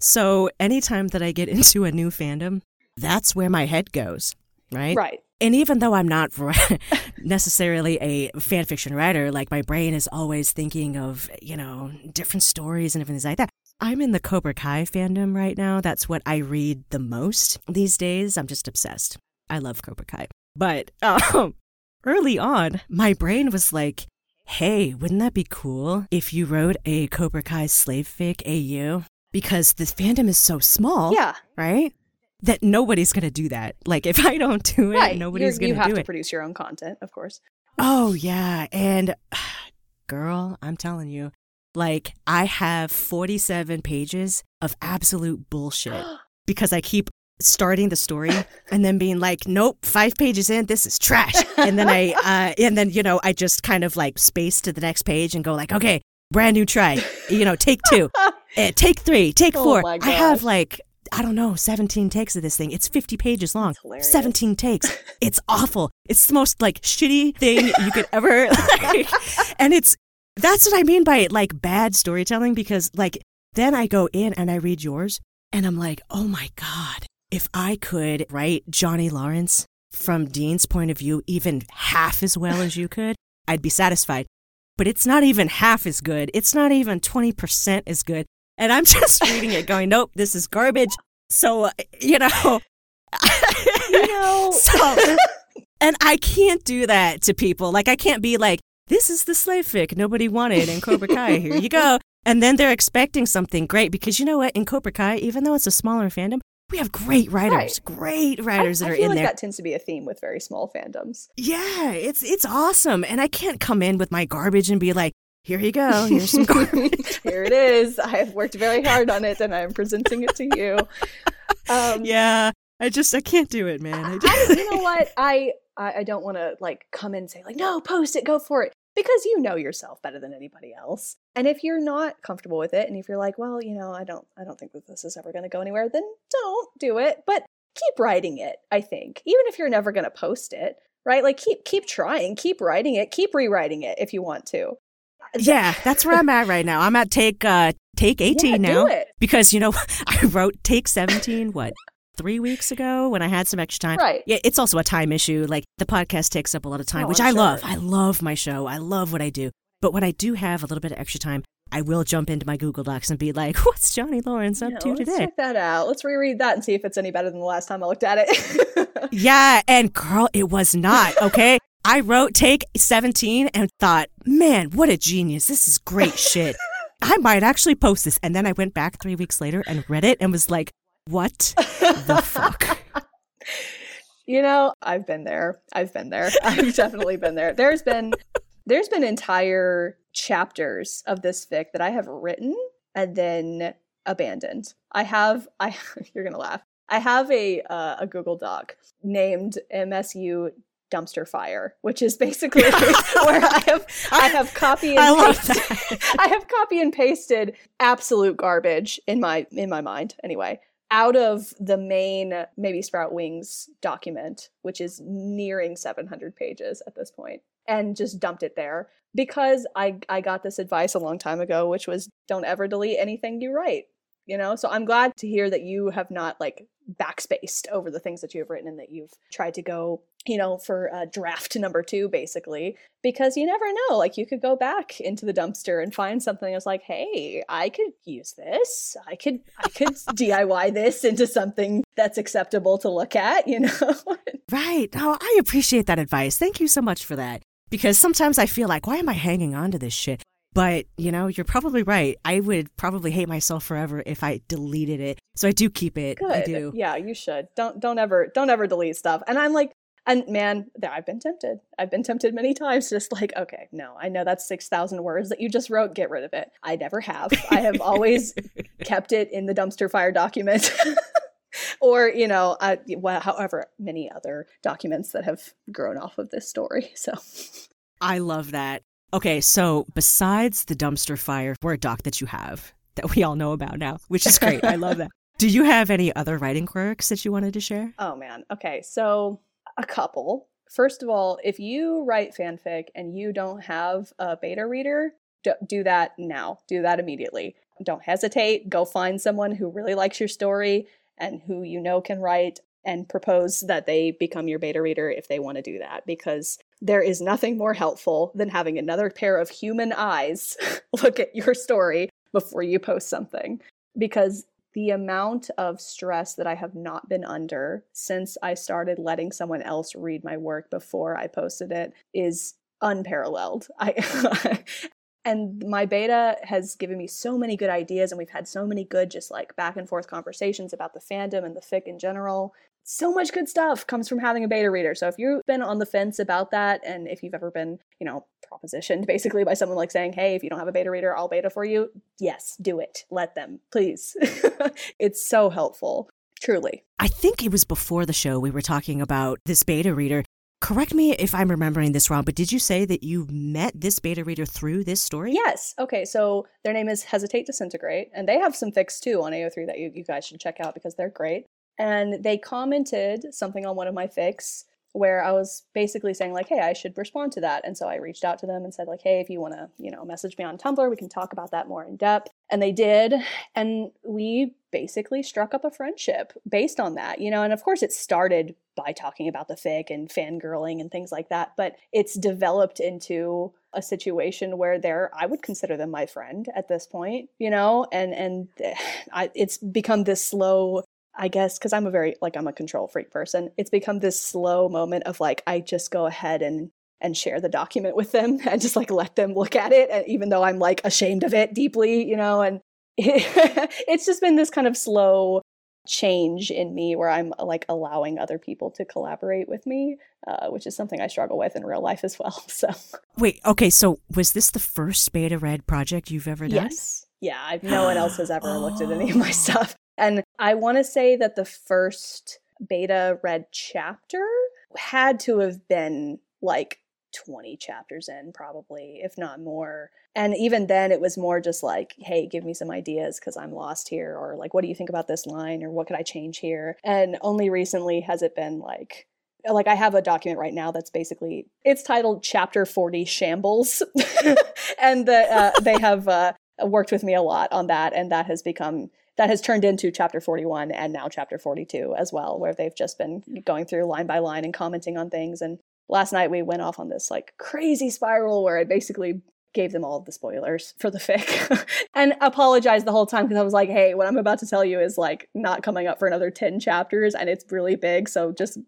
So, anytime that I get into a new fandom, that's where my head goes, right? right And even though I'm not [LAUGHS] necessarily a fan fiction writer, like my brain is always thinking of, you know, different stories and things like that. I'm in the Cobra Kai fandom right now. That's what I read the most these days. I'm just obsessed. I love Cobra Kai. But [LAUGHS] um, early on, my brain was like, hey, wouldn't that be cool if you wrote a Cobra Kai slave fic AU? Because the fandom is so small, yeah right? That nobody's going to do that. Like, if I don't do it, right nobody's going you to have to produce your own content of course Oh, yeah. And [SIGHS] girl, I'm telling you, like, I have 47 pages of absolute bullshit [GASPS] because I keep starting the story and then being like, nope, five pages in, this is trash. And then I, [LAUGHS] uh, and then, you know, I just kind of like space to the next page and go like, okay, brand new try, you know, take two, [LAUGHS] eh, take three, take Oh four. I have like, I don't know, 17 takes of this thing. It's 50 pages long. 17 takes. It's awful. It's the most like shitty thing you could ever [LAUGHS] like. And it's that's what I mean by like bad storytelling because like then I go in and I read yours and I'm like, "Oh my god, if I could write Johnny Lawrence from Dean's point of view even half as well as you could, [LAUGHS] I'd be satisfied." But it's not even half as good. It's not even 20% as good. And I'm [LAUGHS] just reading it going, "Nope, this is garbage." So, uh, you know, [LAUGHS] you know so, and I can't do that to people. Like, I can't be like, this is the slave fic nobody wanted in Cobra Kai. Here you go. And then they're expecting something great because you know what? In Cobra Kai, even though it's a smaller fandom, we have great writers, great writers I, that I are feel in like there. that tends to be a theme with very small fandoms Yeah, it's it's awesome. And I can't come in with my garbage and be like, here you go, here's some garbage. [LAUGHS] Here it is. I have worked very hard on it, and I am presenting it to you. Um, yeah, I just I can't do it, man. I I, just, you know what? I I, I don't want to like come in and say like, no, post it, go for it, because you know yourself better than anybody else. And if you're not comfortable with it, and if you're like, well, you know, I don't, I don't think that this is ever going to go anywhere, then don't do it. But keep writing it. I think, even if you're never going to post it, right? Like keep keep trying, keep writing it, keep rewriting it if you want to. yeah, that's where I'm at right now. I'm at take uh take [LAUGHS] 18 Yeah, now. do it. because you know [LAUGHS] I wrote take 17 what three weeks ago when I had some extra time. Right. Yeah, it's also a time issue. Like the podcast takes up a lot of time, Oh, which I'm I love. I love my show. I love what I do. But when I do have a little bit of extra time, I will jump into my Google Docs and be like, [LAUGHS] what's Johnny Lawrence up Yeah, to let's today? check that out. Let's reread that and see if it's any better than the last time I looked at it. [LAUGHS] Yeah, and girl, it was not, okay? I wrote take 17 and thought, man, what a genius. This is great shit. [LAUGHS] I might actually post this. And then I went back three weeks later and read it and was like, what [LAUGHS] the fuck? you know, I've been there. I've been there. [LAUGHS] I've definitely been there. There's been there's been entire chapters of this fic that I have written and then abandoned. I have I [LAUGHS] you're going to laugh. I have a uh, a Google Doc named MSW dumpster fire, which is basically where I have I have copy and I pasted, I have copy and pasted absolute garbage in my in my mind anyway out of the main maybe sprout wings document which is nearing 700 pages at this point and just dumped it there because I I got this advice a long time ago which was don't ever delete anything you write you know? So i'm glad to hear that you have not like backspaced over the things that you have written and that you've tried to go you know for uh, draft number two basically because you never know like you could go back into the dumpster and find something that's like hey i could use this i could i could [LAUGHS] diy this into something that's acceptable to look at you [LAUGHS] know Right. Oh, I appreciate that advice. Thank you so much for that. Because sometimes I feel like, why am I hanging on to this shit? But, you know, you're probably right. I would probably hate myself forever if I deleted it. So I do keep it. I do. yeah you should don't don't ever don't ever delete stuff and i'm like and man i've been tempted i've been tempted many times [LAUGHS] just like okay no i know that's 6000 words that you just wrote get rid of it i never have i have always [LAUGHS] kept it in the dumpster fire document [LAUGHS] or you know I, well, however many other documents that have grown off of this story so I love that. Okay, so besides the dumpster fire Word doc that you have, that we all know about now, which is great. I love that. [LAUGHS] Do you have any other writing quirks that you wanted to share? Oh man. Okay. So a couple. First of all, if you write fanfic and you don't have a beta reader, do, do that now. Do that immediately. Don't hesitate. Go find someone who really likes your story and who you know can write and propose that they become your beta reader if they want to do that because there is nothing more helpful than having another pair of human eyes [LAUGHS] look at your story before you post something because the amount of stress that I have not been under since I started letting someone else read my work before I posted it is unparalleled. I [LAUGHS] and my beta has given me so many good ideas and we've had so many good just like back and forth conversations about the fandom and the fic in general so much good stuff comes from having a beta reader. So if you've been on the fence about that, and if you've ever been, you know, propositioned [LAUGHS] basically by someone like saying, hey, if you don't have a beta reader, I'll beta for you, yes, do it. Let them, please. [LAUGHS] it's so helpful, truly. I think it was before the show we were talking about this beta reader. Correct me if I'm remembering this wrong, but did you say that you met this beta reader through this story? Yes. Okay. So their name is Hesitate Disintegrate, and they have some fics too on AO3 that you, you guys should check out because they're great. And they commented something on one of my fics where I was basically saying like, "Hey, I should respond to that." And so I reached out to them and said like, "Hey, if you want to, you know, message me on Tumblr, we can talk about that more in depth." And they did, and we basically struck up a friendship based on that, you know. And of course, it started by talking about the fic and fangirling and things like that, but it's developed into a situation where they're I would consider them my friend at this point, you know, and and [SIGHS] I, it's become this slow I guess because I'm a very like I'm a control freak person. It's become this slow moment of like I just go ahead and and share the document with them [LAUGHS] and just like let them look at it, and even though I'm like ashamed of it deeply, you know, and it, [LAUGHS] it's just been this kind of slow change in me where I'm like allowing other people to collaborate with me, uh, which is something I struggle with in real life as well. [LAUGHS] So Wait, okay, so was this the first beta read project you've ever done? yes, yeah, I've, no one else has ever looked at any of my [GASPS] stuff. And I want to say that the first beta read chapter had to have been like 20 chapters in, probably, if not more. And even then, it was more just like, hey, give me some ideas because I'm lost here. Or like, what do you think about this line? Or what could I change here? And only recently has it been like, like I have a document right now that's basically it's titled Chapter 40 Shambles, [LAUGHS] [LAUGHS] and the, uh, they have uh, worked with me a lot on that, and that has become that has turned into chapter 41 and now chapter 42 as well where they've just been going through line by line and commenting on things and last night we went off on this like crazy spiral where i basically gave them all of the spoilers for the fic [LAUGHS] and apologized the whole time because I was like, hey, what I'm about to tell you is like not coming up for another 10 chapters and it's really big. So just,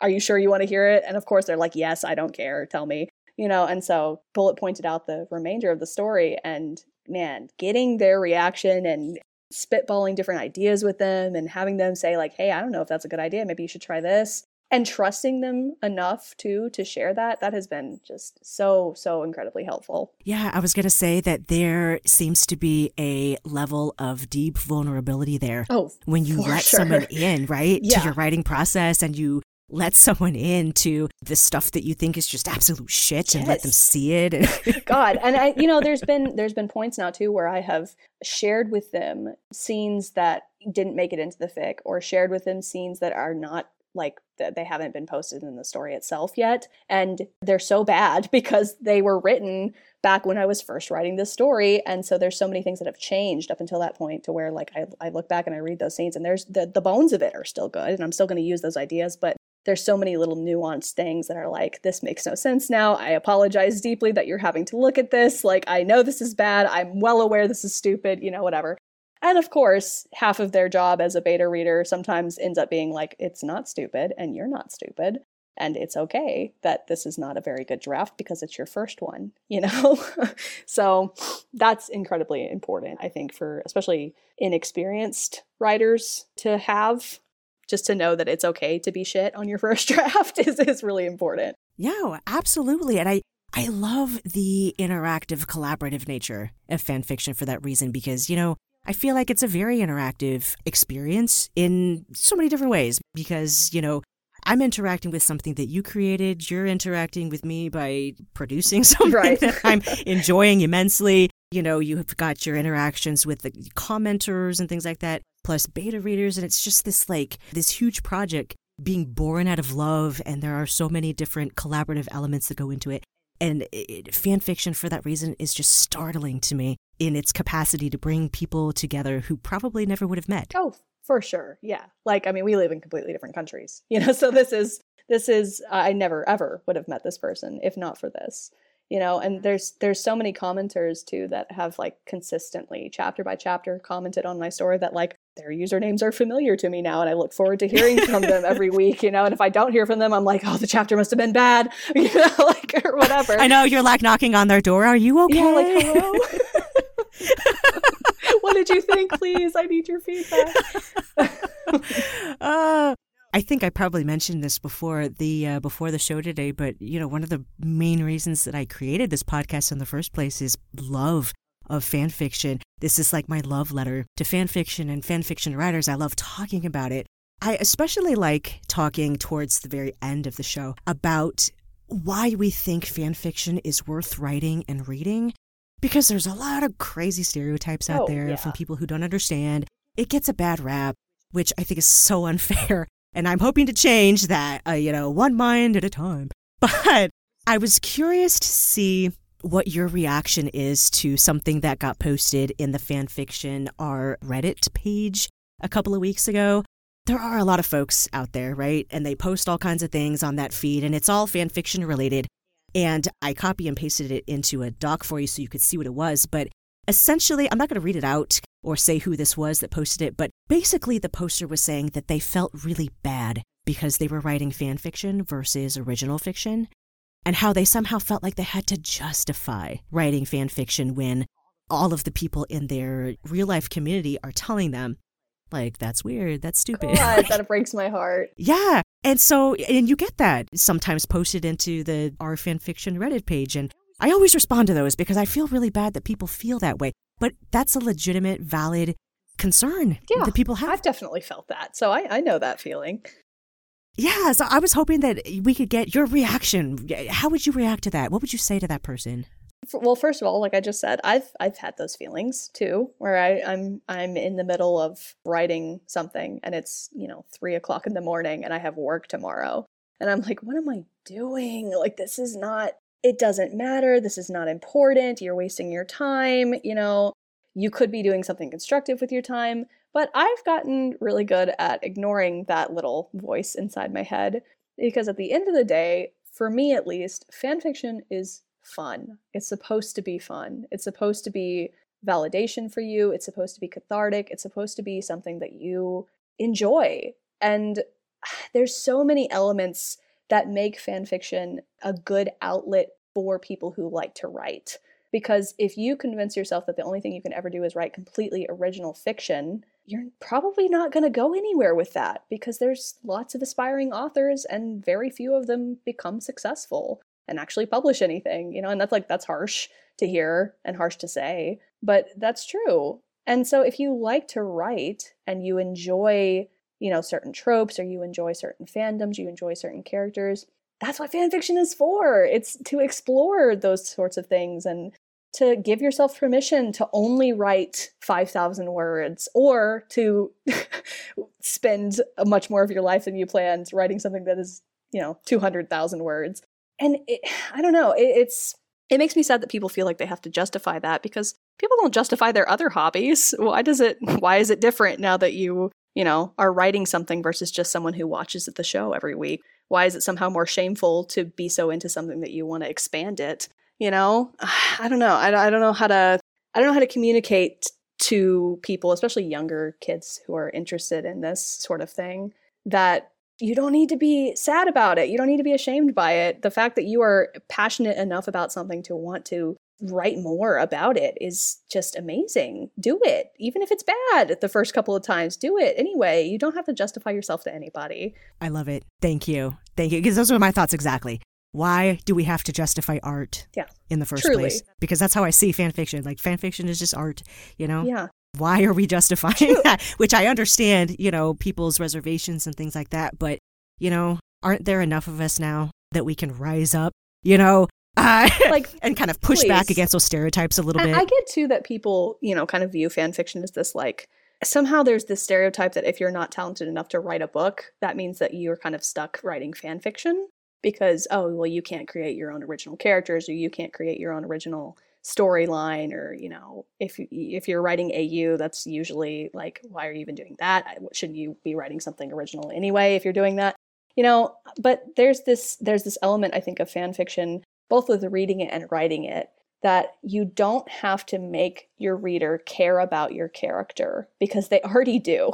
are you sure you want to hear it? And of course, they're like, yes, I don't care. Tell me, you know. And so Bullet pointed out the remainder of the story. And man, getting their reaction and spitballing different ideas with them and having them say, like, hey, I don't know if that's a good idea. Maybe you should try this and trusting them enough too to share that that has been just so so incredibly helpful yeah i was going to say that there seems to be a level of deep vulnerability there oh when you let sure. someone in right yeah. to your writing process and you let someone into the stuff that you think is just absolute shit and let them see it [LAUGHS] god and i you know there's been there's been points now too where i have shared with them scenes that didn't make it into the fic or shared with them scenes that are not like that they haven't been posted in the story itself yet and they're so bad [LAUGHS] because they were written back when I was first writing this story and so there's so many things that have changed up until that point to where like I, I look back and I read those scenes and there's the, the bones of it are still good and I'm still going to use those ideas but there's so many little nuanced things that are like this makes no sense now I apologize deeply that you're having to look at this like I know this is bad I'm well aware this is stupid you know whatever and of course, half of their job as a beta reader sometimes ends up being like, it's not stupid and you're not stupid. And it's okay that this is not a very good draft because it's your first one, [LAUGHS] you know? so that's incredibly important, I think, for especially inexperienced writers to have. Just to know that it's okay to be shit on your [LAUGHS] first draft is, is really important. Yeah, absolutely. And I, I love the interactive, collaborative nature of fan fiction for that reason because, you know, I feel like it's a very interactive experience in so many different ways because, you know, I'm interacting with something that you created. You're interacting with me by producing [LAUGHS] something right. that I'm enjoying immensely. You know, you have got your interactions with the commenters and things like that, plus beta readers. And it's just this like this huge project being born out of love. And there are so many different collaborative elements that go into it. And it, fan fiction, for that reason, is just startling to me in its capacity to bring people together who probably never would have met. Oh, for sure. Yeah. Like, I mean, we live in completely different countries, [LAUGHS] you know, so this is, this is, uh, I never ever would have met this person if not for this, you know, and there's, there's so many commenters too that have like consistently chapter by chapter commented on my story that like their usernames are familiar to me now and I look forward to hearing from them every [LAUGHS] week, you know, and if I don't hear from them, I'm like, oh, the chapter must have been bad, [LAUGHS] you know, like, or whatever. I know you're like knocking on their door. Are you okay? Yeah, like, hello? [LAUGHS] what did you think, please? I need your feedback. uh, I think I probably mentioned this before the uh, before the show today, but you know, one of the main reasons that I created this podcast in the first place is love of fan fiction. This is like my love letter to fan fiction and fan fiction writers. I love talking about it. I especially like talking towards the very end of the show about why we think fan fiction is worth writing and reading because there's a lot of crazy stereotypes out Oh, there yeah. from people who don't understand. It gets a bad rap, which I think is so [LAUGHS] unfair. And I'm hoping to change that, uh, you know, one mind at a time. [LAUGHS] But I was curious to see what your reaction is to something that got posted in the fanfiction our Reddit page a couple of weeks ago. There are a lot of folks out there, right? And they post all kinds of things on that feed, and it's all fanfiction related. And I copy and pasted it into a doc for you so you could see what it was. But essentially, I'm not going to read it out or say who this was that posted it, but basically, the poster was saying that they felt really bad because they were writing fan fiction versus original fiction, and how they somehow felt like they had to justify writing fan fiction when all of the people in their real life community are telling them, like, that's weird, that's stupid. Oh, God, that [LAUGHS] breaks my heart. Yeah. And so, and you get that sometimes posted into the our fan fiction Reddit page. And I always respond to those because I feel really bad that people feel that way. But that's a legitimate, valid concern Yeah, that people have. I've definitely felt that. So I, I know that feeling. Yeah. So I was hoping that we could get your reaction. How would you react to that? What would you say to that person? Well, first of all, like I just said, I've I've had those feelings too, where I, I'm I'm in the middle of writing something and it's you know three o'clock in the morning and I have work tomorrow, and I'm like, what am I doing? Like this is not. It doesn't matter. This is not important. You're wasting your time. You know, you could be doing something constructive with your time. But I've gotten really good at ignoring that little voice inside my head because at the end of the day, for me at least, fan fiction is fun. It's supposed to be fun. It's supposed to be validation for you. It's supposed to be cathartic. It's supposed to be something that you enjoy. And [SIGHS] there's so many elements that make fan fiction a good outlet for people who like to write. Because if you convince yourself that the only thing you can ever do is write completely original fiction, you're probably not going to go anywhere with that because there's lots of aspiring authors and very few of them become successful and actually publish anything, you know, and that's like, that's harsh to hear and harsh to say, but that's true. And so if you like to write and you enjoy, you know, certain tropes or you enjoy certain fandoms, you enjoy certain characters, that's what fan fiction is for. It's to explore those sorts of things and to give yourself permission to only write 5,000 words or to [LAUGHS] spend much more of your life than you planned writing something that is, you know, 200,000 words. And it, I don't know, it, it's it makes me sad that people feel like they have to justify that because people don't justify their other hobbies. Why does it [LAUGHS] why is it different now that you, you know, are writing something versus just someone who watches the show every week? Why is it somehow more shameful to be so into something that you want to expand it? You [SIGHS] know? I don't know. I, don't know how to i don't know how to communicate to people especially younger kids who are interested in this sort of thing that you don't need to be sad about it. You don't need to be ashamed by it. The fact that you are passionate enough about something to want to write more about it is just amazing. Do it. Even if it's bad the first couple of times do it anyway. You don't have to justify yourself to anybody. I love it. Thank you. Thank you. Because those were my thoughts exactly why do we have to justify art yeah. in the first Truly. place? Because that's how I see fan fiction. Like fan fiction is just art, you know? Yeah. Why are we justifying True. that? Which I understand, you know, people's reservations and things like that. But, you know, aren't there enough of us now that we can rise up, you know, uh, [LAUGHS] like and kind of push please. back against those stereotypes a little bit? I get too that people, you know, kind of view fan fiction as this like somehow there's this stereotype that if you're not talented enough to write a book, that means that you're kind of stuck writing fan fiction because oh well you can't create your own original characters or you can't create your own original storyline or you know if if you're writing AU that's usually like why are you even doing that? Shouldn't you be writing something original anyway if you're doing that? You know but there's this there's this element I think of fan fiction both with reading it and writing it that you don't have to make your reader care about your character because they [LAUGHS] already do.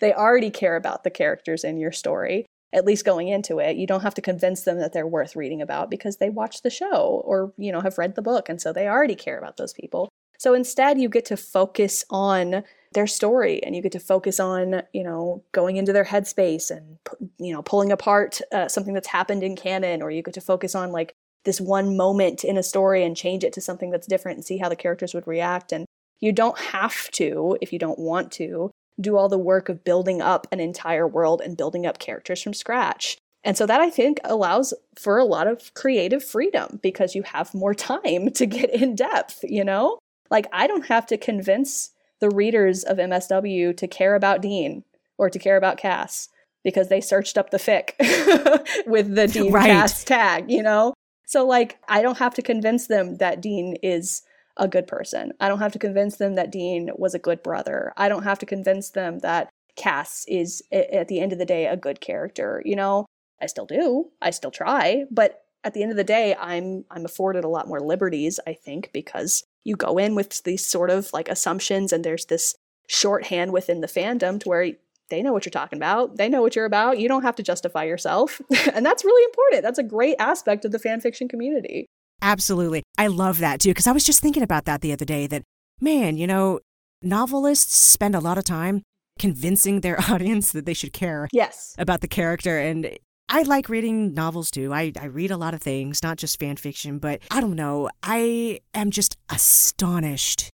they already care about the characters in your story at least going into it you don't have to convince them that they're worth reading about because they watch the show or you know have read the book and so they already care about those people. So instead you get to focus on their story and you get to focus on you know going into their headspace and you know pulling apart uh, something that's happened in canon or you get to focus on like this one moment in a story and change it to something that's different and see how the characters would react. And you don't have to if you don't want to do all the work of building up an entire world and building up characters from scratch. And so that I think allows for a lot of creative freedom because you have more [LAUGHS] time to get in depth, you know? Like I don't have to convince the readers of MSW to care about Dean or to care about Cass because they searched up the fic [LAUGHS] with the [LAUGHS] Dean right. Cass tag, you know? So like I don't have to convince them that Dean is a good person. I don't have to convince them that Dean was a good brother. I don't have to convince them that Cass is, at the end of the day, a good character. You know, I still do. I still try, but at the end of the day, I'm I'm afforded a lot more liberties. I think because you go in with these sort of like assumptions, and there's this shorthand within the fandom to where they know what you're talking about. They know what you're about. You don't have to justify yourself. [LAUGHS] and that's really important. That's a great aspect of the fan fiction community. Absolutely. I love that too, because I was just thinking about that the other day that, man, you know, novelists spend a lot of time convincing their [LAUGHS] audience that they should care yes. about the character. And I like reading novels too. I, I read a lot of things, not just fan fiction, but I don't know. I am just astonished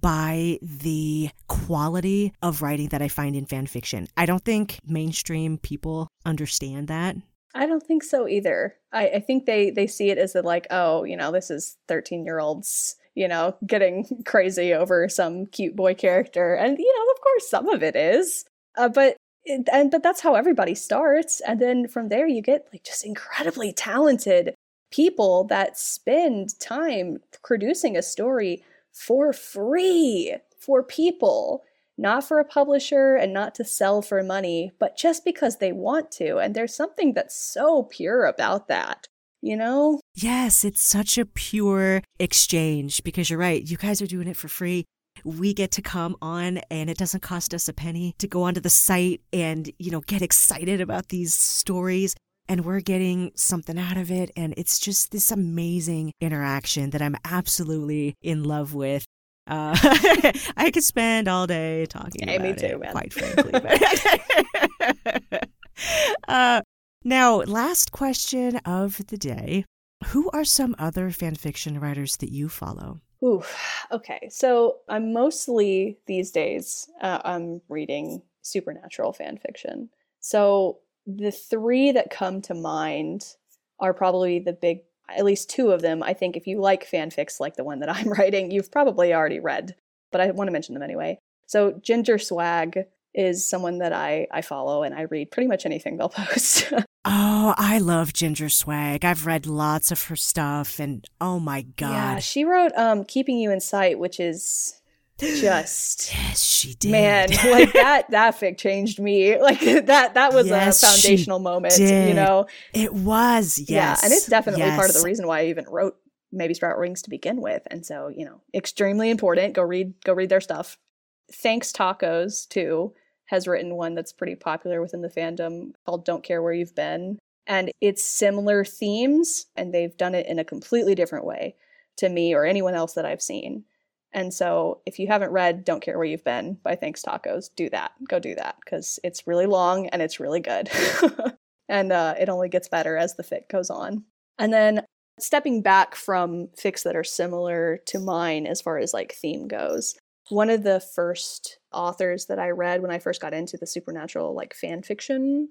by the quality of writing that I find in fan fiction. I don't think mainstream people understand that. I don't think so either. I, I think they they see it as like, oh, you know, this is thirteen year olds, you know, getting [LAUGHS] crazy over some cute boy character, and you know, of course, some of it is, uh, but it, and but that's how everybody starts, and then from there you get like just incredibly talented people that spend time producing a story for free for people not for a publisher and not to sell for money, but just because they want to. And there's something that's so pure about that. you know? Yes, it's such a pure exchange because you're right. You guys are doing it for free. We get to come on and it doesn't cost us a penny to go onto the site and, you know, get excited about these stories and we're getting something out of it. And it's just this amazing interaction that I'm absolutely in love with. Uh, [LAUGHS] I could spend all day talking Hey, about me too, it, man. quite frankly. [LAUGHS] Uh, now, last question of the day. Who are some other fan fiction writers that you follow? Ooh, okay. So I'm mostly these days uh, I'm reading supernatural fan fiction. So the three that come to mind are probably the big, at least two of them. I think if you like fanfics like the one that [LAUGHS] I'm writing, you've probably already read, but I want to mention them anyway. So Ginger Swag is someone that I I follow and I read pretty much anything [LAUGHS] they'll post. Oh, I love Ginger Swag. I've read lots of her stuff, and oh my god. Yeah, she wrote um Keeping You in Sight, which is just yes, she did. man like that that fic changed me. Like that that was Yes, a foundational moment you know? It was. Yes, yeah and it's definitely part of the reason why i even wrote maybe sprout wings to begin with and so you know extremely important. Go read go read their stuff. Thanks tacos too has written one that's pretty popular within the fandom called don't care where you've been and it's similar themes and they've done it in a completely different way to me or anyone else that i've seen and so if you haven't read Don't Care Where You've Been by Thanks Tacos, do that. Go do that because it's really long and it's really good. [LAUGHS] and uh, it only gets better as the fic goes on. And then stepping back from fics that are similar to mine as far as like theme goes, one of the first authors that I read when I first got into the supernatural like fan fiction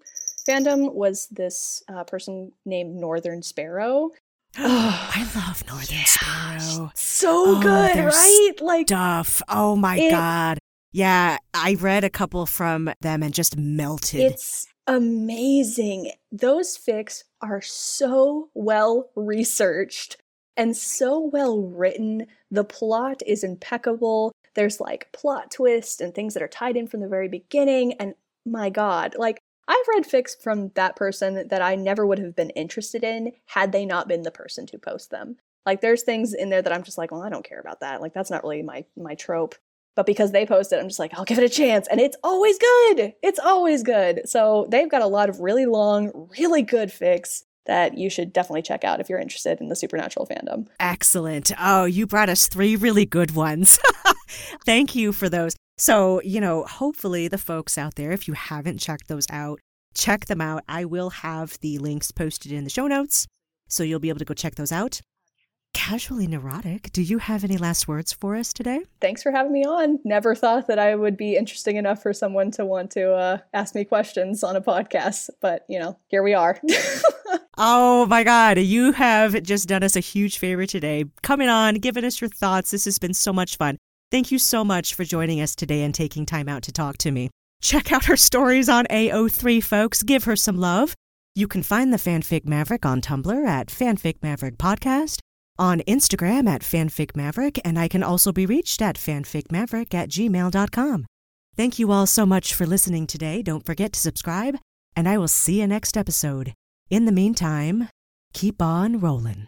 fandom was this uh, person named Northern Sparrow. I love Northern Yeah. Sparrow So Oh, good, right? Like stuff. Oh my It- god. Yeah, I read a couple from them and just melted. It's amazing. Those fics are so well researched and so well written. The plot is impeccable. There's like plot twists and things that are tied in from the very beginning. And my God, like I've read fics from that person that I never would have been interested in had they not been the person to post them. Like there's things in there that I'm just like, well, I don't care about that. Like that's not really my my trope but because they post it, I'm just like, I'll give it a chance. And it's always good. It's always good. So they've got a lot of really long, really good fics that you should definitely check out if you're interested in the supernatural fandom. Excellent. Oh, you brought us three really good ones. [LAUGHS] Thank you for those. So, you know, hopefully the folks out there, if you haven't checked those out, check them out. I will have the links posted in the show notes, so you'll be able to go check those out. Casuallyneurotic, do you have any last words for us today? Thanks for having me on. Never thought that I would be interesting enough for someone to want to uh, ask me questions on a podcast, but you know, here we are. [LAUGHS] Oh my God, you have just done us a huge favor today. Coming on, giving us your thoughts. This has been so much fun. Thank you so much for joining us today and taking time out to talk to me. Check out her stories on AO3, folks. Give her some love. You can find the Fanfic Maverick on Tumblr at Fanfic Maverick Podcast, on Instagram at Fanfic Maverick, and I can also be reached at fanficmaverick at gmail.com. Thank you all so much for listening today. Don't forget to subscribe, and I will see you next episode. In the meantime, keep on rolling.